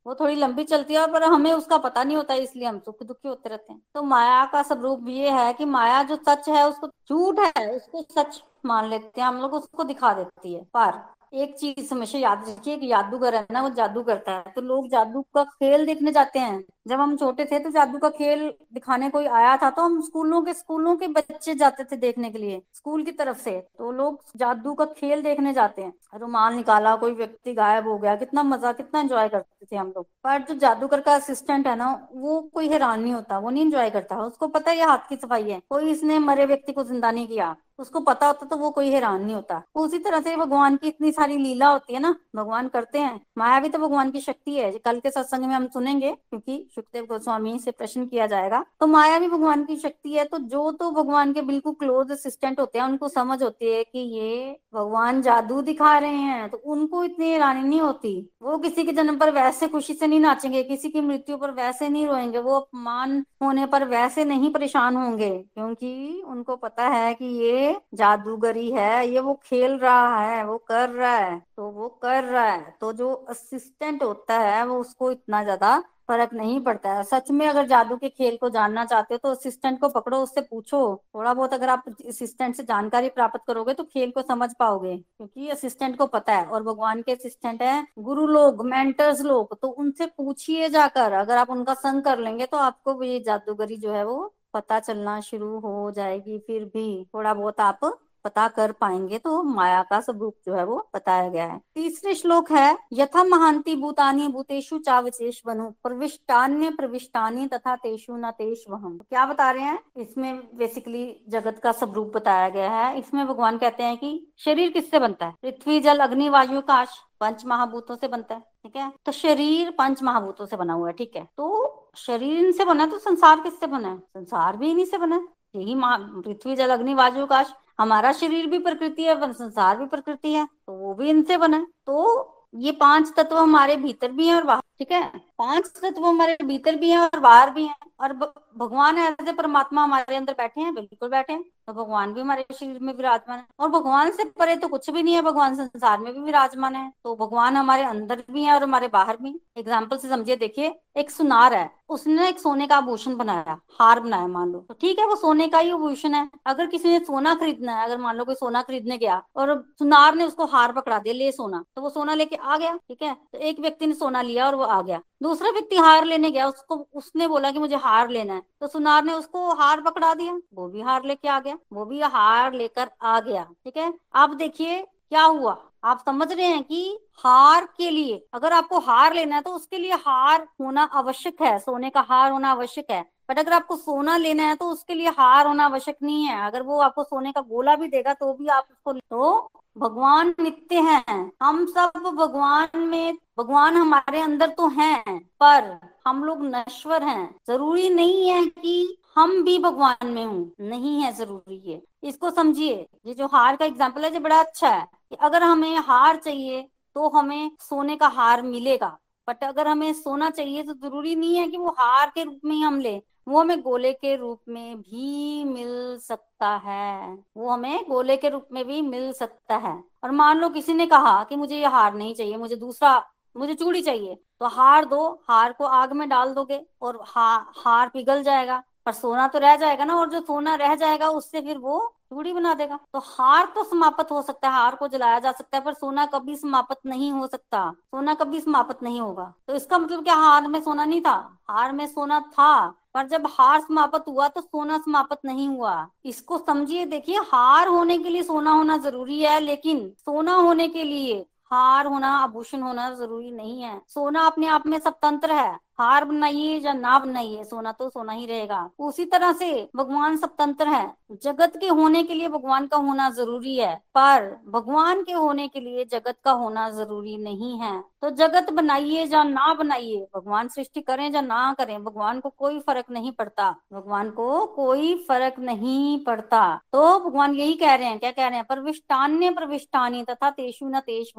वो थोड़ी लंबी चलती है पर हमें उसका पता नहीं होता इसलिए हम सुख दुखी होते रहते हैं। तो माया का स्वरूप ये है कि माया जो सच है उसको झूठ है, उसको सच मान लेते हैं, हम लोग उसको दिखा देती है। पर एक चीज़ हमेशा याद रखिए कि जादूगर है ना, वो जादू करता है। तो लोग जादू का खेल देखने जाते हैं। जब हम छोटे थे तो जादू का खेल दिखाने कोई आया था तो हम स्कूलों के स्कूलों के बच्चे जाते थे देखने के लिए, स्कूल की तरफ़ से। तो लोग जादू का खेल देखने जाते हैं। रुमाल निकाला, कोई व्यक्ति गायब हो गया, कितना मज़ा, कितना एंजॉय करते थे हम लोग। पर जो जादूगर का असिस्टेंट है ना, वो कोई हैरान नहीं होता, वो नहीं एंजॉय करता। उसको पता है ये हाथ की सफ़ाई है। कोई इसने मरे व्यक्ति को ज़िंदा नहीं किया। उसको पता होता तो वो कोई हैरान नहीं होता। उसी तरह से भगवान की इतनी सारी लीला होती है ना, भगवान करते हैं। माया भी तो भगवान की शक्ति है। कल के सत्संग में हम सुनेंगे, क्योंकि सुखदेव गोस्वामी से प्रश्न किया जाएगा तो माया भी भगवान की शक्ति है तो जो तो भगवान के बिल्कुल क्लोज असिस्टेंट होते हैं, उनको समझ होती है कि ये भगवान जादू दिखा रहे हैं तो उनको इतनी हैरानी नहीं होती? वो किसी के जन्म पर वैसे खुशी से नहीं नाचेंगे, किसी की मृत्यु पर वैसे नहीं रोएँगे, वो अपमान होने पर वैसे नहीं परेशान होंगे, क्योंकि उनको पता है कि ये जादूगरी है, ये वो खेल रहा है, वो कर रहा है तो वो कर रहा है तो जो असिस्टेंट होता है, वो उसको इतना ज़्यादा फ़र्क नहीं पड़ता है। सच में अगर जादू के खेल को जानना चाहते हो तो असिस्टेंट को पकड़ो, उससे पूछो। थोड़ा बहुत अगर आप असिस्टेंट से जानकारी प्राप्त करोगे तो खेल को समझ पाओगे, क्योंकि असिस्टेंट को पता है और भगवान के असिस्टेंट है, गुरु लोग मेंटर्स लोग तो उनसे पूछिए जाकर। अगर आप उनका संग कर लेंगे तो आपको ये जादूगरी जो है वो पता चलना शुरू हो जाएगी फिर भी। थोड़ा बहुत आप पता कर पाएँगे तो माया का स्वरूप जो है वो बताया गया है। तीसरे श्लोक है, यथा महांति भूतानी भूतेषु चावचेश बनु प्रविष्टान्य प्रविष्टानी तथा तेषु न तेष वहम क्या बता रहे हैं? इसमें बेसिकली जगत का स्वरूप बताया गया है। इसमें भगवान कहते हैं कि शरीर किससे बनता है? पृथ्वी, जल, अग्नि, वायु, काश, पंच महाभूतों से बनता है, ठीक है? तो शरीर पंच महाभूतों से बना हुआ है, ठीक है? तो शरीर इनसे बना है तो संसार किससे बना है? संसार भी इन्हीं से बना है। यही पृथ्वी जल, अग्नि, वायु, काश, हमारा शरीर भी प्रकृति है संसार भी प्रकृति है तो वो भी इनसे बना तो ये पाँच तत्व हमारे भीतर भी हैं और बाहर, ठीक है? पाँच तत्व हमारे भीतर भी हैं और बाहर भी हैं, और भगवान ऐसे परमात्मा हमारे अंदर बैठे हैं, बिल्कुल बैठे हैं। तो भगवान भी हमारे शरीर में विराजमान है। और भगवान से परे तो कुछ भी नहीं है, भगवान संसार में भी विराजमान है। तो भगवान हमारे अंदर भी है और हमारे बाहर भी एग्ज़ाम्पल से समझिए, देखिए, एक सुनार है। उसने एक सोने का आभूषण बनाया, हार बनाया, मान लो। तो ठीक है, वो सोने का ही आभूषण है। अगर किसी ने सोना खरीदना है, अगर मान लो कोई सोना खरीदने गया और सुनार ने उसको हार पकड़ा दिया, ले सोना तो वो सोना लेके आ गया, ठीक है? तो एक व्यक्ति ने सोना लिया और वो आ गया। दूसरा व्यक्ति हार लेने गया, उसको, उसने बोला कि मुझे हार लेना है। तो सुनार ने उसको हार पकड़ा दिया, वो भी हार लेके आ गया। वो भी हार लेकर आ गया, ठीक है? अब देखिए क्या हुआ? आप समझ रहे हैं कि हार के लिए, अगर आपको हार लेना है तो उसके लिए हार होना आवश्यक है, सोने का हार होना आवश्यक है। बट अगर आपको सोना लेना है तो उसके लिए हार होना आवश्यक नहीं है। अगर वो आपको सोने का गोला भी देगा तो भी आप उसको तो भगवान नित्य हैं। हम सब भगवान में, भगवान हमारे अंदर तो हैं, पर हम लोग नश्वर हैं। ज़रूरी नहीं है कि हम भी भगवान में हूँ नहीं है ज़रूरी है इसको समझिए ये जो हार का एग्ज़ाम्पल है जो बड़ा अच्छा है कि अगर हमें हार चाहिए तो हमें सोने का हार मिलेगा। बट अगर हमें सोना चाहिए तो ज़रूरी नहीं है कि वो हार के रूप में ही हम ले। वो हमें गोले के रूप में भी मिल सकता है। वो हमें गोले के रूप में भी मिल सकता है। और मान लो किसी ने कहा कि मुझे ये हार नहीं चाहिए मुझे दूसरा मुझे चूड़ी चाहिए तो हार दो हार को आग में डाल दोगे और हा, हार पिघल जाएगा। पर सोना तो रह जाएगा ना, और जो सोना रह जाएगा उससे फिर वो चूड़ी बना देगा। तो हार तो समाप्त हो सकता है, हार को जलाया जा सकता है, पर सोना कभी समाप्त नहीं हो सकता। सोना कभी समाप्त नहीं होगा। तो इसका मतलब क्या, हार में सोना नहीं था? हार में सोना था, पर जब हार समाप्त हुआ तो सोना समाप्त नहीं हुआ। इसको समझिए, देखिए, हार होने के लिए सोना होना ज़रूरी है, लेकिन सोना होने के लिए हार होना, आभूषण होना ज़रूरी नहीं है। सोना अपने आप में स्वतंत्र है। हार बनाइए या ना बनाइए, सोना तो सोना ही रहेगा। उसी तरह से भगवान स्वतंत्र है। जगत के होने के लिए भगवान का होना ज़रूरी है, पर भगवान के होने के लिए जगत का होना ज़रूरी नहीं है। तो जगत बनाइए या ना बनाइए, भगवान सृष्टि करें या ना करें, भगवान को कोई फ़र्क नहीं पड़ता। भगवान को कोई फ़र्क नहीं पड़ता। तो भगवान यही कह रहे हैं, क्या कह रहे हैं? प्रविष्टान्य, प्रविष्टानी, तथा तेषु न तेष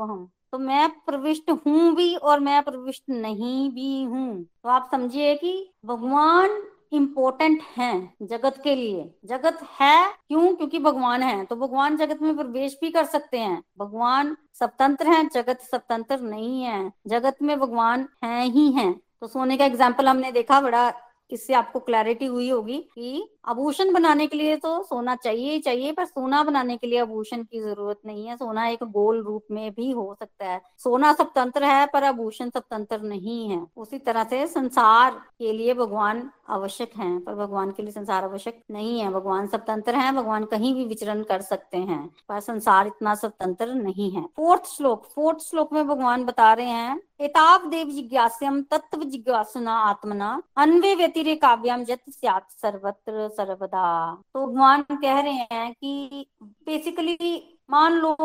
तो मैं प्रविष्ट हूँ भी और मैं प्रविष्ट नहीं भी हूँ। तो आप समझिए कि भगवान इम्पोर्टेंट हैं जगत के लिए। जगत है क्यों? क्योंकि भगवान है। तो भगवान जगत में प्रवेश भी कर सकते हैं। भगवान स्वतंत्र हैं, जगत स्वतंत्र नहीं है। जगत में भगवान है ही हैं। तो सोने का एग्ज़ाम्पल हमने देखा, बड़ा इससे आपको क्लैरिटी हुई होगी कि आभूषण बनाने के लिए तो सोना चाहिए ही चाहिए, पर सोना बनाने के लिए आभूषण की ज़रूरत नहीं है। सोना एक गोल रूप में भी हो सकता है। सोना स्वतंत्र है, पर आभूषण स्वतंत्र नहीं है। उसी तरह से संसार के लिए भगवान आवश्यक है, पर भगवान के लिए संसार आवश्यक नहीं है। भगवान स्वतंत्र है, भगवान कहीं भी विचरण कर सकते हैं, पर संसार इतना स्वतंत्र नहीं है। फोर्थ श्लोक फोर्थ श्लोक में भगवान बता रहे हैं, एताव देव जिज्ञास्यम तत्व जिज्ञासना आत्मना, अन्वे व्यतिरे काव्यम जत सर्वत्र सर्वदा। तो भगवान कह रहे हैं कि बेसिकली मान लो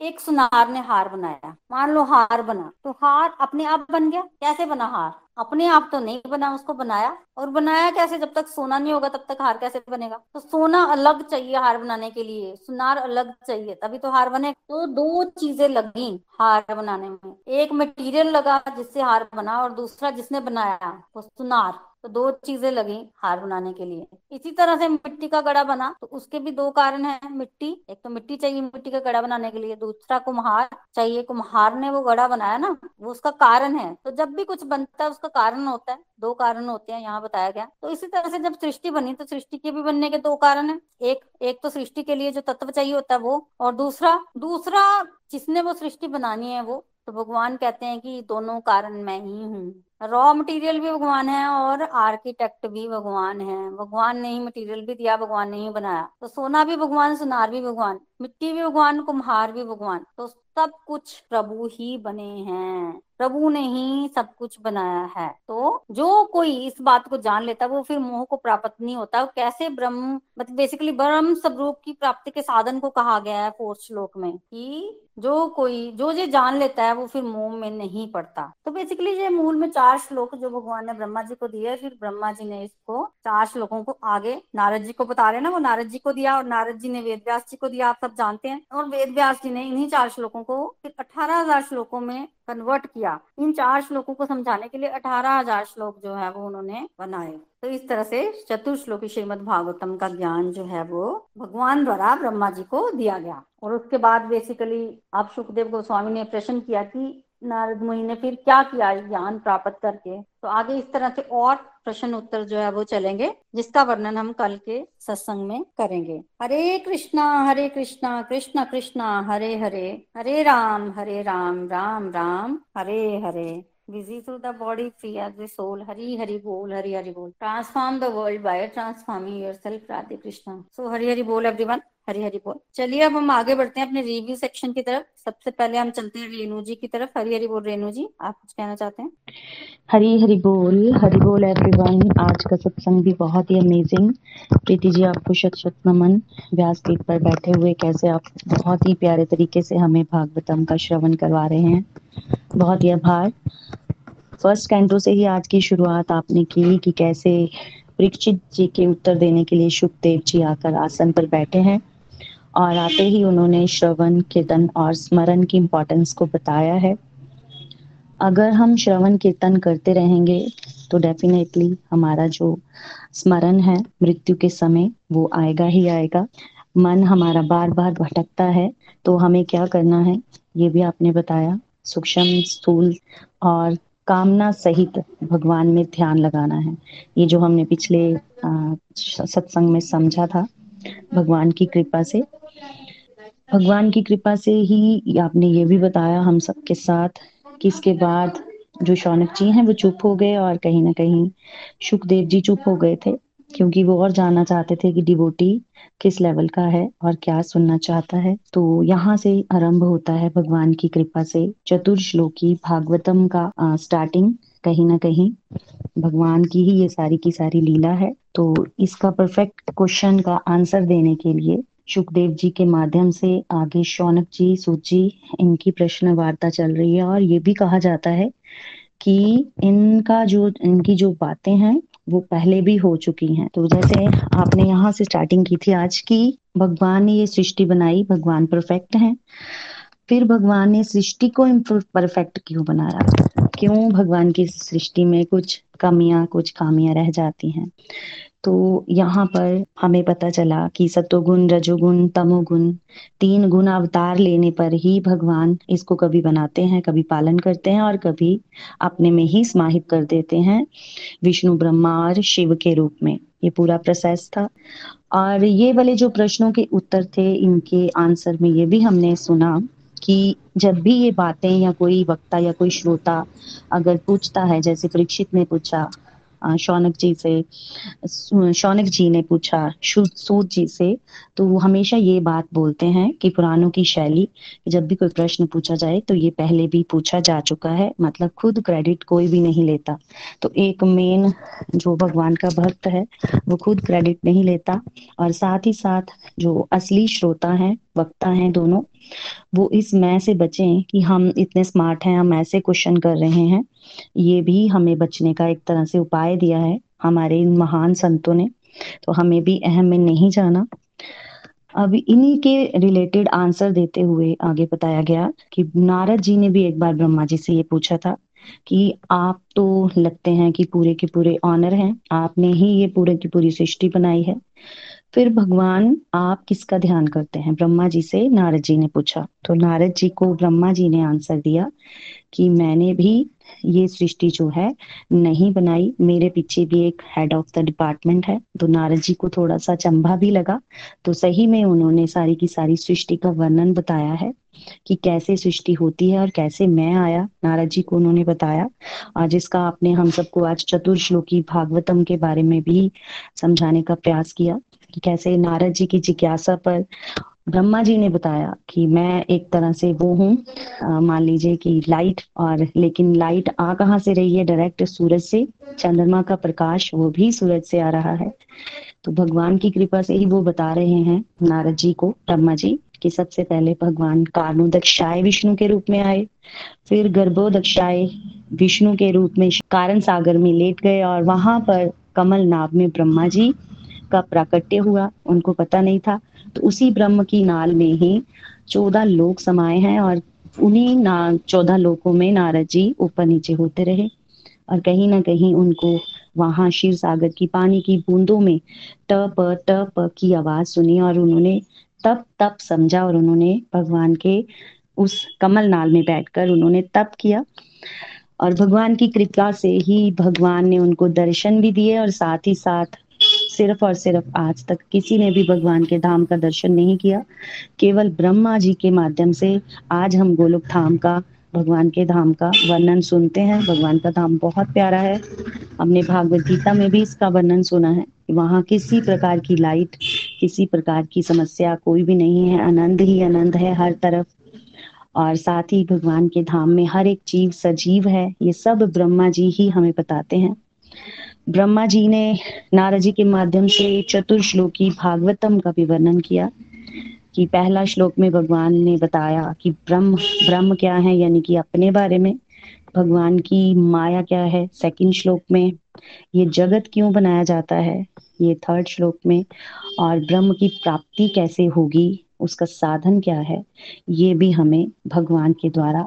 एक सुनार ने हार बनाया, मान लो हार बना तो हार अपने आप बन गया? कैसे बना हार? अपने आप तो नहीं बना, उसको बनाया। और बनाया कैसे? जब तक सोना नहीं होगा, तब तक हार कैसे बनेगा? तो सोना अलग चाहिए हार बनाने के लिए, सुनार अलग चाहिए, तभी तो हार बने। तो दो चीज़ें लगी हार बनाने में। एक मटेरियल लगा जिससे हार बना, और दूसरा जिसने बनाया, वो सुनार। तो दो चीज़ें लगी हार बनाने के लिए। इसी तरह से मिट्टी का गड़ा बना तो उसके भी दो कारण है मिट्टी। एक तो मिट्टी चाहिए मिट्टी का गड़ा बनाने के लिए, दूसरा कुम्हार चाहिए कुम्हार ने वो गड़ा बनाया ना, वो उसका कारण है। तो जब भी कुछ बनता है उसका कारण होता है, दो कारण होते हैं यहाँ बताया गया। तो इसी तरह से जब सृष्टि बनी तो सृष्टि के भी बनने के दो कारण है। एक एक तो सृष्टि के लिए जो तत्व चाहिए होता है वो, और दूसरा दूसरा जिसने वो सृष्टि बनानी है वो तो भगवान कहते हैं कि दोनों कारण मैं ही हूँ। रॉ मटेरियल भी भगवान है और आर्किटेक्ट भी भगवान है। भगवान ने ही मटेरियल भी दिया, भगवान ने ही बनाया। तो सोना भी भगवान, सुनार भी भगवान, मिट्टी भी भगवान, कुम्हार भी भगवान। तो सब कुछ प्रभु ही बने हैं। प्रभु ने ही सब कुछ बनाया है। तो जो कोई इस बात को जान लेता वो फिर मोह को प्राप्त नहीं होता। कैसे ब्रह्म मतलब बेसिकली ब्रह्म स्वरूप की प्राप्ति के साधन को कहा गया है फोर्थ श्लोक में कि जो कोई, जो ये जान लेता है, वो फिर मोह में नहीं पड़ता। तो बेसिकली ये मूल में चार श्लोक जो भगवान ने ब्रह्मा जी को दिया फिर ब्रह्मा जी ने इसको चार श्लोकों को आगे नारद जी को बता रहे ना, वो नारद जी को दिया और नारद जी ने वेद व्यास जी को दिया, आप सब जानते हैं। और वेद व्यास जी ने इन्हीं चार श्लोकों को फिर अठारह हज़ार श्लोकों में कन्वर्ट किया। इन चार श्लोकों को समझाने के लिए अठारह हज़ार श्लोक जो है वो उन्होंने बनाए। तो इस तरह से चतुर्श्लोकी श्रीमद भागवतम का ज्ञान जो है वो भगवान द्वारा ब्रह्मा जी को दिया गया। और उसके बाद बेसिकली आप सुखदेव गोस्वामी ने प्रश्न किया कि नारद मुनि ने फिर क्या किया ज्ञान प्राप्त करके? तो आगे इस तरह से और प्रश्न उत्तर जो है वो चलेंगे, जिसका वर्णन हम कल के सत्संग में करेंगे। Hare Krishna Hare Krishna, Krishna Krishna, Hare Hare Hare Ram Hare Ram Ram Ram, Hare Hare. Busy through the body free as the soul Hari Hari बोल, हरी हरी बोल। Transform the world by transforming yourself Radhe Krishna. So Hari Hari बोल एवरी वन हरी हरी बोल। चलिए अब हम आगे बढ़ते हैं अपने रिव्यू सेक्शन की तरफ़। सबसे पहले हम चलते हैं रेणु जी की तरफ़। हरी हरी बोल रेणु जी, आप कुछ कहना चाहते हैं? हरी हरी बोल हरी बोल एवरीवन आज का सत्संग भी बहुत ही अमेजिंग प्रीति जी, आपको शत शत नमन व्यास पीठ पर बैठे हुए कैसे आप बहुत ही प्यारे तरीके से हमें भागवतम का श्रवण करवा रहे हैं। बहुत ही आभार। फ़र्स्ट कैंटो से ही आज की शुरुआत आपने की कि कैसे परीक्षित जी के उत्तर देने के लिए सुखदेव जी आकर आसन पर बैठे हैं। और आते ही उन्होंने श्रवण, कीर्तन और स्मरण की इम्पोर्टेंस को बताया है। अगर हम श्रवण, कीर्तन करते रहेंगे तो डेफिनेटली हमारा जो स्मरण है मृत्यु के समय, वो आएगा ही आएगा। मन हमारा बार बार भटकता है तो हमें क्या करना है? ये भी आपने बताया। सूक्ष्म स्थूल और कामना सहित भगवान में ध्यान लगाना है। ये जो हमने पिछले सत्संग में समझा था, भगवान की कृपा से। भगवान की कृपा से ही आपने ये भी बताया हम सबके साथ कि इसके बाद जो शौनक जी हैं वो चुप हो गए और कहीं ना कहीं सुखदेव जी चुप हो गए थे क्योंकि वो और जानना चाहते थे कि डिवोटी किस लेवल का है और क्या सुनना चाहता है। तो यहाँ से आरंभ होता है भगवान की कृपा से चतुर्श्लोकी भागवतम का आ, स्टार्टिंग कहीं ना कहीं भगवान की ही ये सारी की सारी लीला है। तो इसका परफेक्ट क्वेश्चन का आंसर देने के लिए सुखदेव जी के माध्यम से आगे शौनक जी, सूत जी, इनकी प्रश्न वार्ता चल रही है और ये भी कहा जाता है कि इनका जो, इनकी जो बातें हैं वो पहले भी हो चुकी हैं। तो जैसे आपने यहाँ से स्टार्टिंग की थी आज की भगवान ने ये सृष्टि बनाई, भगवान परफेक्ट हैं। फिर भगवान ने सृष्टि को परफेक्ट क्यों बनाया क्यों भगवान की सृष्टि में कुछ कमियाँ, कुछ खामियाँ रह जाती हैं? तो यहाँ पर हमें पता चला कि सत्वगुण, रजोगुण, तमोगुण तीन गुण अवतार लेने पर ही भगवान इसको कभी बनाते हैं, कभी पालन करते हैं और कभी अपने में ही समाहित कर देते हैं विष्णु, ब्रह्मा और शिव के रूप में। ये पूरा प्रोसेस था। और ये वाले जो प्रश्नों के उत्तर थे, इनके आंसर में ये भी हमने सुना कि जब भी ये बातें या कोई वक्ता या कोई श्रोता अगर पूछता है, जैसे परीक्षित ने पूछा शौनक जी से शौनक जी ने पूछा सूत जी से तो वो हमेशा ये बात बोलते हैं कि पुराणों की शैली जब भी कोई प्रश्न पूछा जाए तो ये पहले भी पूछा जा चुका है मतलब खुद क्रेडिट कोई भी नहीं लेता। तो एक मेन जो भगवान का भक्त है, वो खुद क्रेडिट नहीं लेता और साथ ही साथ जो असली श्रोता है, वक्ता है दोनों वो इस मैं से बचें कि हम इतने स्मार्ट हैं, हम ऐसे क्वेश्चन कर रहे हैं। ये भी हमें बचने का एक तरह से उपाय दिया है हमारे इन महान संतों ने। तो हमें भी अहम में नहीं जाना। अब इन्हीं के रिलेटेड आंसर देते हुए आगे बताया गया कि नारद जी ने भी एक बार ब्रह्मा जी से ये पूछा था कि आप तो लगते हैं कि पूरे के पूरे ऑनर हैं, आपने ही ये पूरे की पूरी सृष्टि बनाई है। फिर भगवान आप किसका ध्यान करते हैं? ब्रह्मा जी से नारद जी ने पूछा। तो नारद जी को ब्रह्मा जी ने आंसर दिया कि मैंने भी ये सृष्टि जो है नहीं बनाई। मेरे पीछे भी एक हेड ऑफ़ द डिपार्टमेंट है। तो नारद जी को थोड़ा सा चंबा भी लगा। तो सही में उन्होंने सारी की सारी सृष्टि का वर्णन बताया है कि कैसे सृष्टि होती है और कैसे मैं आया। नारद जी को उन्होंने बताया। और जिसका आपने हम सबको आज चतुर्श्लोकी भागवतम के बारे में भी समझाने का प्रयास किया। कि कैसे नारद जी की जिज्ञासा पर ब्रह्मा जी ने बताया कि मैं एक तरह से वो हूँ। मान लीजिए कि लाइट और लेकिन लाइट आ कहाँ से रही है? डायरेक्ट सूरज से। चंद्रमा का प्रकाश, वो भी सूरज से आ रहा है। तो भगवान की कृपा से ही वो बता रहे हैं नारद जी को, ब्रह्मा जी, कि सबसे पहले भगवान कारणु दक्षाय विष्णु के रूप में आए, फिर गर्भो दक्षाय विष्णु के रूप में कारण सागर में लेट गए और वहाँ पर कमल नाभ में ब्रह्मा जी का प्राकट्य हुआ, उनको पता नहीं था। तो उसी ब्रह्म की नाल में ही चौदह लोग समाये हैं और उन्हीं ना, चौदह लोकों में नारद जी ऊपर नीचे होते रहे और कहीं ना कहीं उनको वहाँ शिव सागर की, पानी की बूंदों में टप टप की आवाज़ सुनी और उन्होंने तप तप समझा और उन्होंने भगवान के उस कमल नाल में बैठकर उन्होंने तप किया और भगवान की कृपा से ही भगवान ने उनको दर्शन भी दिए और साथ ही साथ सिर्फ़ और सिर्फ़ आज तक किसी ने भी भगवान के धाम का दर्शन नहीं किया। केवल ब्रह्मा जी के माध्यम से आज हम गोलोक धाम का, भगवान के धाम का वर्णन सुनते हैं। भगवान का धाम बहुत प्यारा है। हमने भागवत गीता में भी इसका वर्णन सुना है वहाँ किसी प्रकार की लाइट, किसी प्रकार की समस्या कोई भी नहीं है। आनंद ही आनंद है हर तरफ़। और साथ ही भगवान के धाम में हर एक जीव सजीव है। ये सब ब्रह्मा जी ही हमें बताते हैं। ब्रह्मा जी ने नारद जी के माध्यम से चतुर्श्लोकी भागवतम का भी वर्णन किया कि पहला श्लोक में भगवान ने बताया कि ब्रह्म ब्रह्म क्या है, यानी कि अपने बारे में। भगवान की माया क्या है? सेकंड श्लोक में, ये जगत क्यों बनाया जाता है? ये थर्ड श्लोक में, और ब्रह्म की प्राप्ति कैसे होगी? उसका साधन क्या है? ये भी हमें भगवान के द्वारा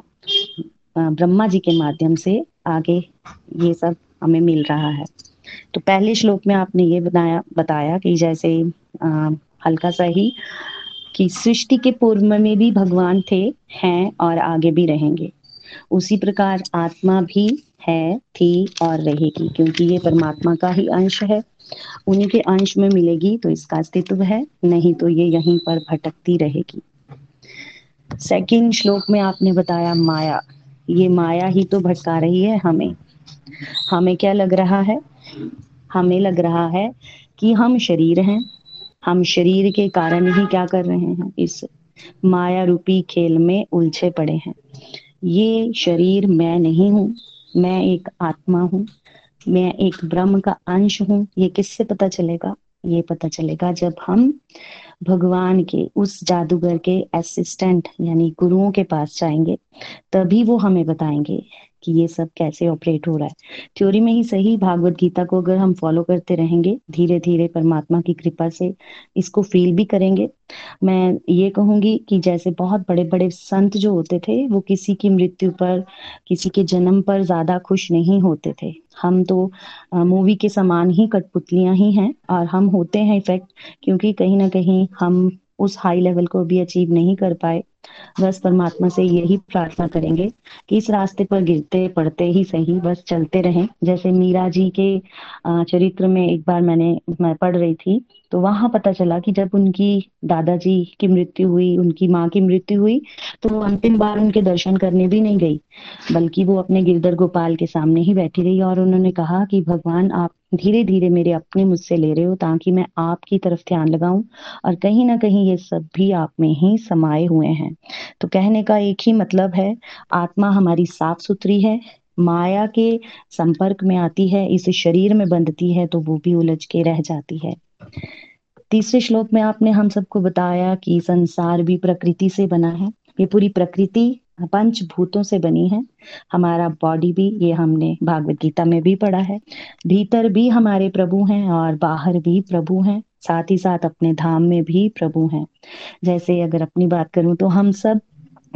ब्रह्मा जी के माध्यम से आगे ये सब हमें मिल रहा है। तो पहले श्लोक में आपने ये बताया बताया कि जैसे आ, हल्का सा ही कि सृष्टि के पूर्व में भी भगवान थे हैं और आगे भी रहेंगे। उसी प्रकार आत्मा भी है थी और रहेगी क्योंकि ये परमात्मा का ही अंश है। उन्हीं के अंश में मिलेगी तो इसका अस्तित्व है नहीं तो ये यहीं पर भटकती रहेगी। सेकंड श्लोक में आपने बताया माया। ये माया ही तो भटका रही है हमें। हमें क्या लग रहा है? हमें लग रहा है कि हम शरीर हैं। हम शरीर के कारण ही क्या कर रहे हैं? इस माया रूपी खेल में उलझे पड़े हैं। ये शरीर मैं नहीं हूँ, मैं एक आत्मा हूँ, मैं एक ब्रह्म का अंश हूँ। ये किससे पता चलेगा? ये पता चलेगा जब हम भगवान के, उस जादूगर के असिस्टेंट यानी गुरुओं के पास जाएँगे, तभी वो हमें बताएँगे कि ये सब कैसे ऑपरेट हो रहा है। थ्योरी में ही सही, भागवत गीता को अगर हम फॉलो करते रहेंगे धीरे धीरे परमात्मा की कृपा से इसको फील भी करेंगे। मैं ये कहूँगी कि जैसे बहुत बड़े बड़े संत जो होते थे, वो किसी की मृत्यु पर, किसी के जन्म पर ज़्यादा खुश नहीं होते थे। हम तो मूवी के समान ही कठपुतलियाँ ही हैं और हम होते हैं इफ़ेक्ट क्योंकि कहीं ना कहीं हम उस हाई लेवल को भी अचीव नहीं कर पाए। बस परमात्मा से यही प्रार्थना करेंगे कि इस रास्ते पर गिरते पड़ते ही सही, बस चलते रहें। जैसे मीरा जी के चरित्र में एक बार मैंने, मैं पढ़ रही थी तो वहाँ पता चला कि जब उनकी दादाजी की मृत्यु हुई, उनकी माँ की मृत्यु हुई तो वो अंतिम बार उनके दर्शन करने भी नहीं गई, बल्कि वो अपने गिरधर गोपाल के सामने ही बैठी रही और उन्होंने कहा कि, भगवान, आप धीरे धीरे मेरे अपने मुझसे ले रहे हो ताकि मैं आपकी तरफ़ ध्यान लगाऊँ और कहीं ना कहीं ये सब भी आप में ही समाये हुए हैं। तो कहने का एक ही मतलब है, आत्मा हमारी साफ़ सुथरी है, माया के संपर्क में आती है, इस शरीर में बंधती है तो वो भी उलझ के रह जाती है। तीसरे श्लोक में आपने हम सबको बताया कि संसार भी प्रकृति से बना है। ये पूरी प्रकृति पंचभूतों से बनी है। हमारा बॉडी भी ये हमने भागवत गीता में भी पढ़ा है। भीतर भी हमारे प्रभु हैं और बाहर भी प्रभु हैं। साथ ही साथ अपने धाम में भी प्रभु हैं। जैसे अगर अपनी बात करूँ तो हम सब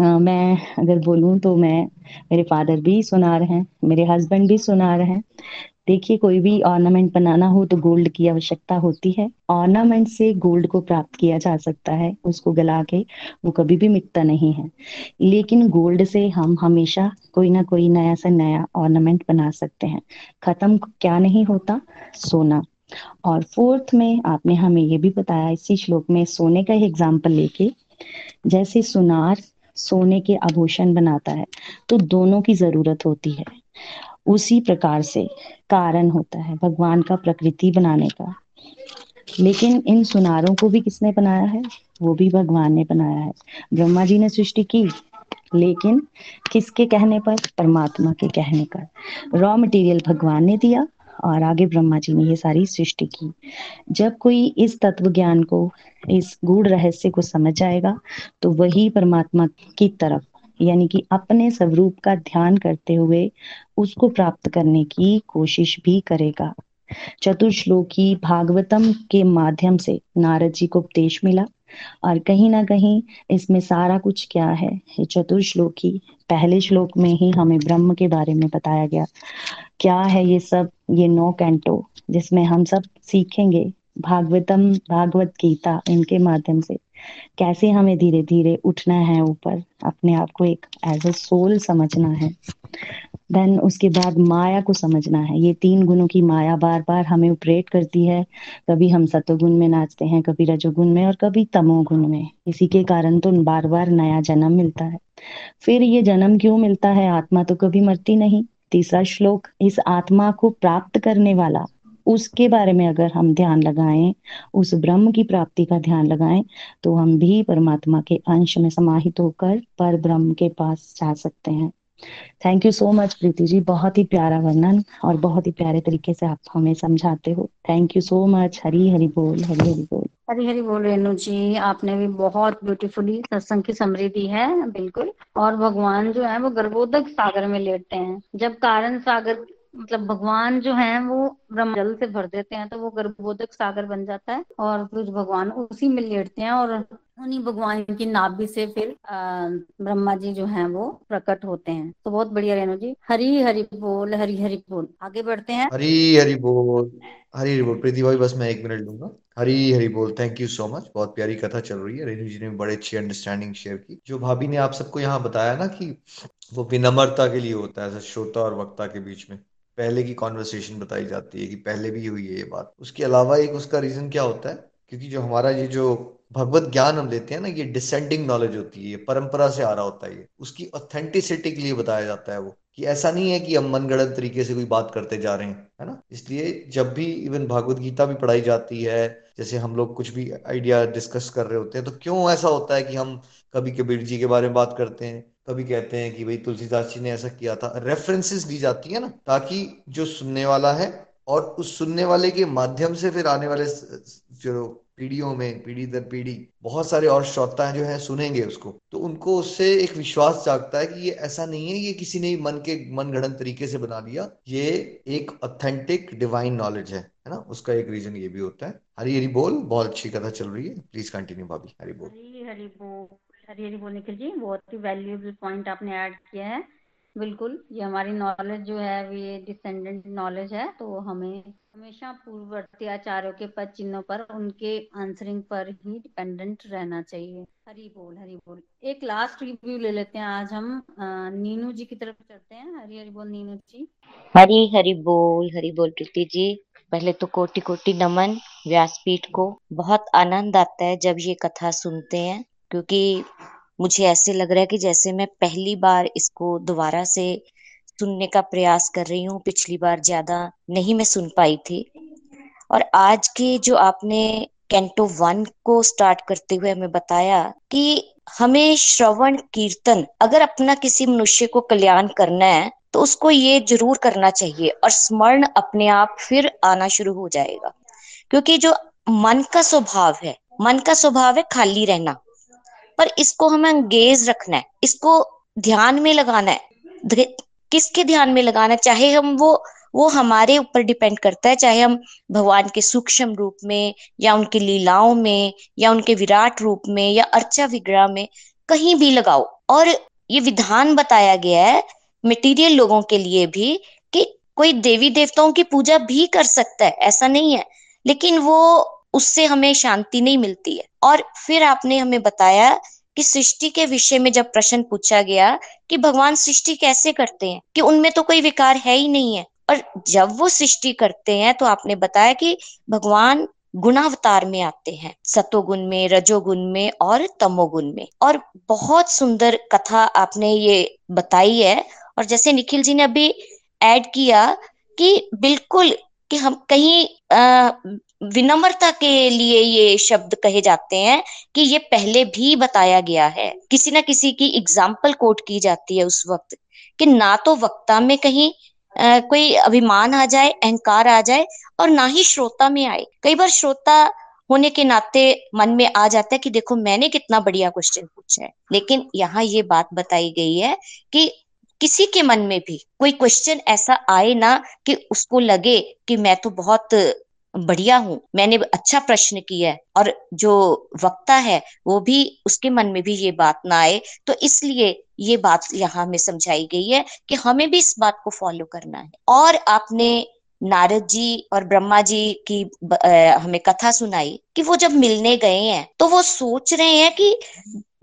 आ, मैं अगर बोलूँ तो मैं मेरे फादर भी सुनार हैं मेरे हस्बैंड भी सुनार हैं। देखिए, कोई भी ऑर्नामेंट बनाना हो तो गोल्ड की आवश्यकता होती है। ऑर्नामेंट से गोल्ड को प्राप्त किया जा सकता है, उसको गला के, वो कभी भी मिटता नहीं है। लेकिन गोल्ड से हम हमेशा कोई ना कोई नया से नया ऑर्नामेंट बना सकते हैं। खत्म क्या नहीं होता? सोना। और फोर्थ में आपने हमें ये भी बताया, इसी श्लोक में सोने का ही एग्ज़ाम्पल लेके, जैसे सुनार सोने के आभूषण बनाता है तो दोनों की ज़रूरत होती है। उसी प्रकार से कारण होता है भगवान का प्रकृति बनाने का। लेकिन इन सुनारों को भी किसने बनाया है? वो भी भगवान ने बनाया है। ब्रह्मा जी ने सृष्टि की, लेकिन किसके कहने पर? परमात्मा के कहने पर। रॉ मटेरियल भगवान ने दिया और आगे ब्रह्मा जी ने ये सारी सृष्टि की। जब कोई इस तत्व ज्ञान को, इस गूढ़ रहस्य को समझ जाएगा तो वही परमात्मा की तरफ़ यानी कि अपने स्वरूप का ध्यान करते हुए उसको प्राप्त करने की कोशिश भी करेगा। चतुर्श्लोकी भागवतम के माध्यम से नारद जी को उपदेश मिला और कहीं ना कहीं इसमें सारा कुछ क्या है? चतुर्श्लोकी, पहले श्लोक में ही हमें ब्रह्म के बारे में बताया गया। क्या है ये सब, ये नौ कैंटो जिसमें हम सब सीखेंगे? भागवतम, भागवत गीता इनके माध्यम से। कैसे हमें धीरे धीरे उठना है ऊपर? अपने आप को एक एज अ सोल समझना है। देन उसके बाद माया को समझना है। ये तीन गुणों की माया बार बार हमें ऑपरेट करती है। कभी हम सतोगुण में नाचते हैं, कभी रजोगुण में और कभी तमोगुण में। इसी के कारण तो बार बार नया जन्म मिलता है। फिर ये जन्म क्यों मिलता है? आत्मा तो कभी मरती नहीं। तीसरा श्लोक, इस आत्मा को प्राप्त करने वाला उसके बारे में अगर हम ध्यान लगाएँ, उस ब्रह्म की प्राप्ति का ध्यान लगाएँ तो हम भी परमात्मा के अंश में समाहित होकर पर ब्रह्म के पास जा सकते हैं। Thank you so much Preeti ji. बहुत ही प्यारा वर्णन और बहुत ही प्यारे तरीके से आप हमें समझाते हो। Thank you so much Hari Hari बोल, हरी हरी बोल। हरी हरी बोल, रेणु जी। आपने भी बहुत ब्यूटीफुली सत्संग की समरी दी है, बिल्कुल। और भगवान जो है, वो गर्भोदक सागर में लेटते हैं। जब कारण सागर मतलब भगवान जो है वो ब्रह्म जल से भर देते हैं तो वो गर्भोदक सागर बन जाता है और फिर भगवान उसी में लेटते हैं और उन्हीं भगवान की नाभि से फिर ब्रह्मा जी जो हैं वो प्रकट होते हैं। तो बहुत बढ़िया रेणु जी। हरी हरि बोल, हरी हरि बोल। आगे बढ़ते हैं। हरी हरी बोल, हरी हरी बोल। प्रीति भाई, बस मैं एक मिनट लूँगा। हरी हरी बोल थैंक यू सो मच बहुत प्यारी कथा चल रही है। रेणु जी ने बड़े अच्छी अंडरस्टैंडिंग शेयर की। जो भाभी ने आप सबको यहाँ बताया ना कि वो विनम्रता के लिए होता है श्रोता और वक्ता के बीच में। पहले की कॉन्वर्सेशन बताई जाती है कि पहले भी हुई है ये बात। उसके अलावा एक उसका रीजन क्या होता है? क्योंकि जो हमारा ये जो भगवत ज्ञान हम लेते हैं ना, ये डिसेंडिंग नॉलेज होती है परंपरा से आ रहा होता है ये। उसकी ऑथेंटिसिटी के लिए बताया जाता है वो, कि ऐसा नहीं है कि हम मनगढ़ंत तरीके से कोई बात करते जा रहे हैं, है ना? इसलिए जब भी इवन भागवत गीता भी पढ़ाई जाती है, जैसे हम लोग कुछ भी आइडिया डिस्कस कर रहे होते हैं तो क्यों ऐसा होता है कि हम कभी कबीर जी के बारे में बात करते हैं? कभी कहते हैं कि भाई तुलसीदास जी ने ऐसा किया था। रेफरेंसेस दी जाती है ना, ताकि जो सुनने वाला है और उस सुनने वाले के माध्यम से फिर आने वाले जो पीढ़ियों में, पीढ़ी दर पीढ़ी, बहुत सारे और श्रोता जो है सुनेंगे उसको। तो उनको उससे एक विश्वास जागता है कि ये ऐसा नहीं है, ये किसी ने मन के मन गढ़ंत तरीके से बना लिया। ये एक ऑथेंटिक डिवाइन नॉलेज है है ना? उसका एक रीजन ये भी होता है। हरी हरी बोल, बहुत अच्छी कथा चल रही है। प्लीज़ कंटिन्यू भाभी। हरी बोल। हरी हरी बोल। हरी बोल निखिल जी बहुत ही वैल्यूएबल पॉइंट आपने ऐड किया है। बिल्कुल, ये हमारी नॉलेज जो है ये डिसेंडेंट नॉलेज है तो हमें हमेशा पूर्ववर्ती आचार्यों के पद चिन्हों पर, उनके आंसरिंग पर ही डिपेंडेंट रहना चाहिए। हरी बोल हरी बोल। एक लास्ट रिव्यू ले लेते हैं, आज हम नीनू जी की तरफ़ चलते हैं। हरी हरी बोल, नीनू जी। हरी हरी बोल हरी बोल, प्रीति जी। पहले तो कोटि कोटि नमन व्यासपीठ को। बहुत आनंद आता है जब ये कथा सुनते हैं, क्योंकि मुझे ऐसे लग रहा है कि जैसे मैं पहली बार इसको दोबारा से सुनने का प्रयास कर रही हूँ, पिछली बार ज़्यादा नहीं मैं सुन पाई थी। और आज के जो आपने कैंटो वन को स्टार्ट करते हुए हमें बताया कि हमें श्रवण, कीर्तन, अगर अपना किसी मनुष्य को कल्याण करना है तो उसको ये ज़रूर करना चाहिए और स्मरण अपने आप फिर आना शुरू हो जाएगा। क्योंकि जो मन का स्वभाव है, मन का स्वभाव है खाली रहना। पर इसको हमें अंगेज रखना है, इसको ध्यान में लगाना है। किसके ध्यान में लगाना चाहे हम वो वो हमारे ऊपर डिपेंड करता है, चाहे हम भगवान के सूक्ष्म रूप में, या उनकी लीलाओं में, या उनके विराट रूप में, या अर्चा विग्रह में कहीं भी लगाओ। और ये विधान बताया गया है मटेरियल लोगों के लिए भी कि कोई देवी देवताओं की पूजा भी कर सकता है, ऐसा नहीं है। लेकिन वो उससे हमें शांति नहीं मिलती है। और फिर आपने हमें बताया कि सृष्टि के विषय में जब प्रश्न पूछा गया कि भगवान सृष्टि कैसे करते हैं, कि उनमें तो कोई विकार है ही नहीं है। और जब वो सृष्टि करते हैं तो आपने बताया कि भगवान गुणावतार में आते हैं सतोगुण में, रजोगुण में और तमोगुण में। और बहुत सुंदर कथा आपने ये बताई है। और जैसे निखिल जी ने अभी ऐड किया कि बिल्कुल कि हम कहीं विनम्रता के लिए ये शब्द कहे जाते हैं कि ये पहले भी बताया गया है। किसी ना किसी की एग्ज़ाम्पल कोट की जाती है उस वक्त कि ना तो वक्ता में कहीं आ, कोई अभिमान आ जाए अहंकार आ जाए और ना ही श्रोता में आए। कई बार श्रोता होने के नाते मन में आ जाता है कि देखो मैंने कितना बढ़िया क्वेश्चन पूछा है। लेकिन यहाँ ये बात बताई गई है कि किसी के मन में भी कोई क्वेश्चन ऐसा आए ना कि उसको लगे कि मैं तो बहुत बढ़िया हूँ, मैंने अच्छा प्रश्न किया है और जो वक्ता है, वो भी उसके मन में भी ये बात ना आए तो इसलिए ये बात यहाँ में समझाई गई है कि हमें भी इस बात को फॉलो करना है। और आपने नारद जी और ब्रह्मा जी की हमें कथा सुनाई कि वो जब मिलने गए हैं तो वो सोच रहे हैं कि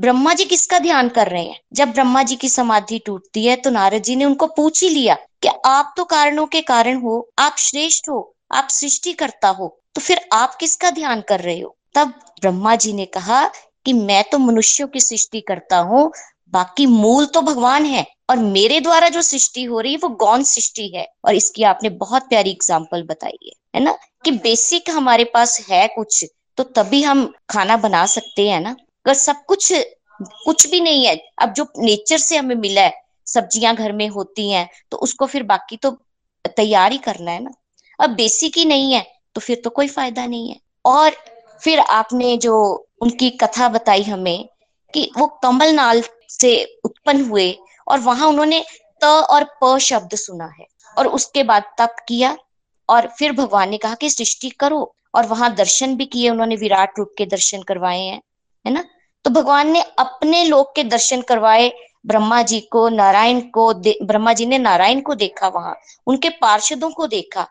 ब्रह्मा जी किसका ध्यान कर रहे हैं? जब ब्रह्मा जी की समाधि टूटती है तो नारद जी ने उनको पूछ ही लिया कि आप तो कारणों के कारण हो, आप श्रेष्ठ हो आप सृष्टि करता हो तो फिर आप किसका ध्यान कर रहे हो? तब ब्रह्मा जी ने कहा कि मैं तो मनुष्यों की सृष्टि करता हूँ, बाकी मूल तो भगवान है, और मेरे द्वारा जो सृष्टि हो रही है, वो गौन सृष्टि है। और इसकी आपने बहुत प्यारी एग्ज़ाम्पल बताई है है ना? कि बेसिक हमारे पास है कुछ तो तभी हम खाना बना सकते हैं ना? अगर सब कुछ कुछ भी नहीं है, अब जो नेचर से हमें मिला है, सब्ज़ियाँ घर में होती हैं तो उसको फिर बाकी तो तैयार ही करना है ना? अब बेसिक ही नहीं है तो फिर तो कोई फ़ायदा नहीं है। और फिर आपने जो उनकी कथा बताई हमें कि वो कमल नाल से उत्पन्न हुए और वहाँ उन्होंने त और प शब्द सुना है और उसके बाद तप किया और फिर भगवान ने कहा कि सृष्टि करो और वहाँ दर्शन भी किए, उन्होंने विराट रूप के दर्शन करवाए हैं, है ना? तो भगवान ने अपने लोक के दर्शन करवाए, ब्रह्मा जी को, नारायण को ब्रह्मा जी ने नारायण को देखा वहाँ, उनके पार्षदों को देखा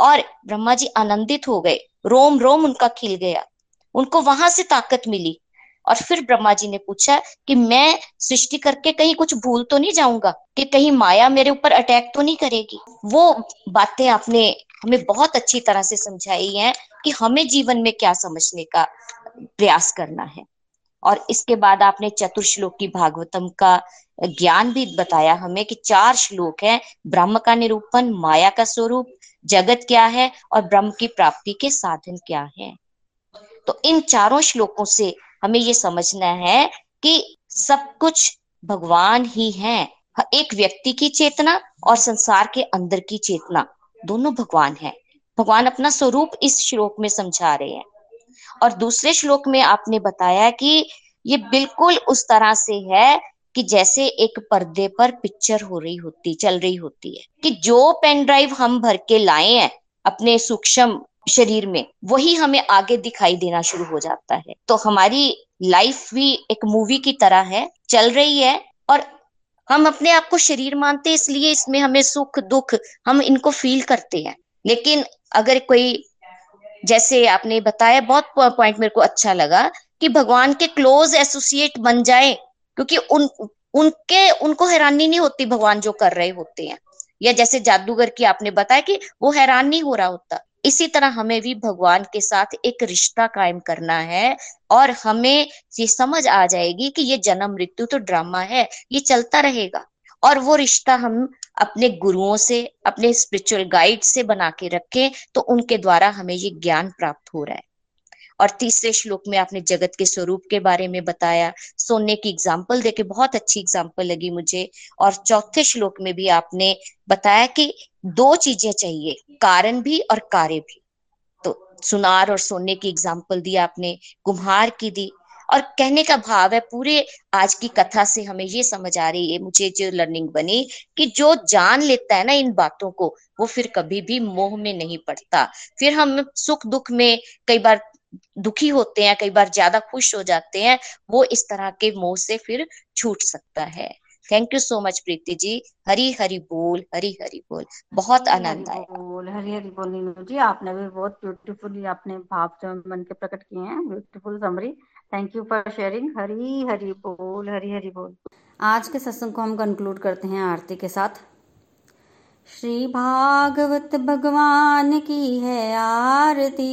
और ब्रह्मा जी आनंदित हो गए। रोम रोम उनका खिल गया। उनको वहाँ से ताकत मिली। और फिर ब्रह्मा जी ने पूछा कि मैं सृष्टि करके कहीं कुछ भूल तो नहीं जाऊँगा? कि कहीं माया मेरे ऊपर अटैक तो नहीं करेगी? वो बातें आपने हमें बहुत अच्छी तरह से समझाई हैं कि हमें जीवन में क्या समझने का प्रयास करना है। और इसके बाद आपने चतुर्श्लोक की भागवतम का ज्ञान भी बताया हमें कि चार श्लोक है। ब्रह्म का निरूपण, माया का स्वरूप जगत क्या है और ब्रह्म की प्राप्ति के साधन क्या है? तो इन चारों श्लोकों से हमें ये समझना है कि सब कुछ भगवान ही है। एक व्यक्ति की चेतना और संसार के अंदर की चेतना दोनों भगवान है। भगवान अपना स्वरूप इस श्लोक में समझा रहे हैं। और दूसरे श्लोक में आपने बताया कि ये बिल्कुल उस तरह से है कि जैसे एक पर्दे पर पिक्चर हो रही होती, चल रही होती है, कि जो पेन ड्राइव हम भर के लाए हैं अपने सूक्ष्म शरीर में, वही हमें आगे दिखाई देना शुरू हो जाता है। तो हमारी लाइफ भी एक मूवी की तरह है, चल रही है, और हम अपने आप को शरीर मानते हैं, इसलिए इसमें हमें सुख, दुख, हम इनको फील करते हैं। लेकिन अगर कोई, जैसे आपने बताया, बहुत पॉइंट मेरे को अच्छा लगा, कि भगवान के क्लोज एसोसिएट बन जाए क्योंकि उन, उनके, उनको हैरानी नहीं होती भगवान जो कर रहे होते हैं। या जैसे जादूगर की आपने बताया कि वो हैरान नहीं हो रहा होता। इसी तरह हमें भी भगवान के साथ एक रिश्ता कायम करना है और हमें ये समझ आ जाएगी कि ये जन्म, मृत्यु तो ड्रामा है, ये चलता रहेगा। और वो रिश्ता हम अपने गुरुओं से, अपने स्पिरिचुअल गाइड से बना के रखें तो उनके द्वारा हमें ये ज्ञान प्राप्त हो रहा है। और तीसरे श्लोक में आपने जगत के स्वरूप के बारे में बताया। सोने की एग्ज़ाम्पल देके बहुत अच्छी एग्ज़ाम्पल लगी मुझे। और चौथे श्लोक में भी आपने बताया कि दो चीज़ें चाहिए, कारण भी और कार्य भी। तो सुनार और सोने की एग्ज़ाम्पल दी आपने, कुम्हार की दी। और कहने का भाव है, पूरे आज की कथा से हमें ये समझ आ रही है, मुझे जो लर्निंग बनी कि जो जान लेता है ना इन बातों को, वो फिर कभी भी मोह में नहीं पड़ता। फिर हम सुख दुख में कई बार दुखी होते हैं कई बार ज़्यादा खुश हो जाते हैं वो इस तरह के मोह से फिर छूट सकता है। Thank you so much Preeti ji. Hari Hari बोल हरी हरी बोल। बहुत आनंद आया। बोल हरी हरी बोल नीनू जी। आपने भी बहुत ब्यूटीफुली अपने भाव जो मन के प्रकट किए हैं। Beautiful summary thank you for sharing Hari Hari बोल हरी हरी बोल। आज के सत्संग को हम कंक्लूड करते हैं आरती के साथ। श्री भागवत भगवान की है आरती।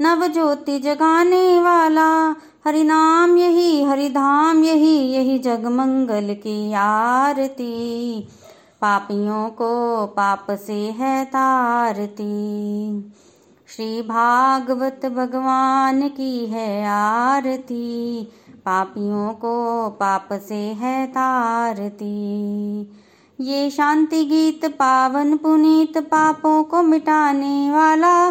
नव ज्योति जगाने वाला। हरि नाम यही हरि धाम यही यही जग मंगल की आरती। पापियों को पाप से है तारती। श्री भागवत भगवान की है आरती। पापियों को पाप से है तारती। ये शांति गीत, पावन पुनीत पापों को मिटाने वाला।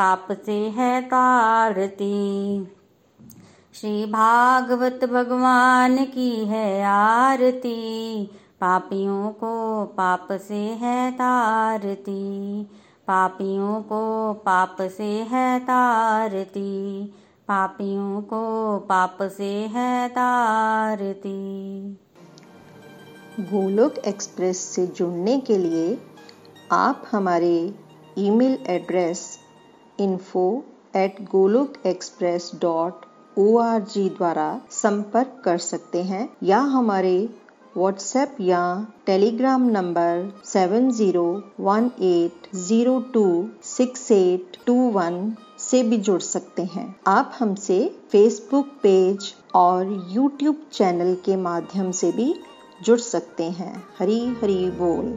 पाप से है तारती श्री भागवत भगवान की है आरती। पापियों को पाप से है तारती पापियों को पाप से है तारती पापियों को पाप से है तारती गोलोक एक्सप्रेस से जुड़ने के लिए आप हमारे email address info at Golok express dot O द्वारा संपर्क कर सकते हैं या हमारे व्हाट्सएप या Telegram number seven zero one eight zero two six eight two one से भी जुड़ सकते हैं। आप हमसे फेसबुक पेज और यूट्यूब चैनल के माध्यम से भी जुड़ सकते हैं। हरी हरी बोल।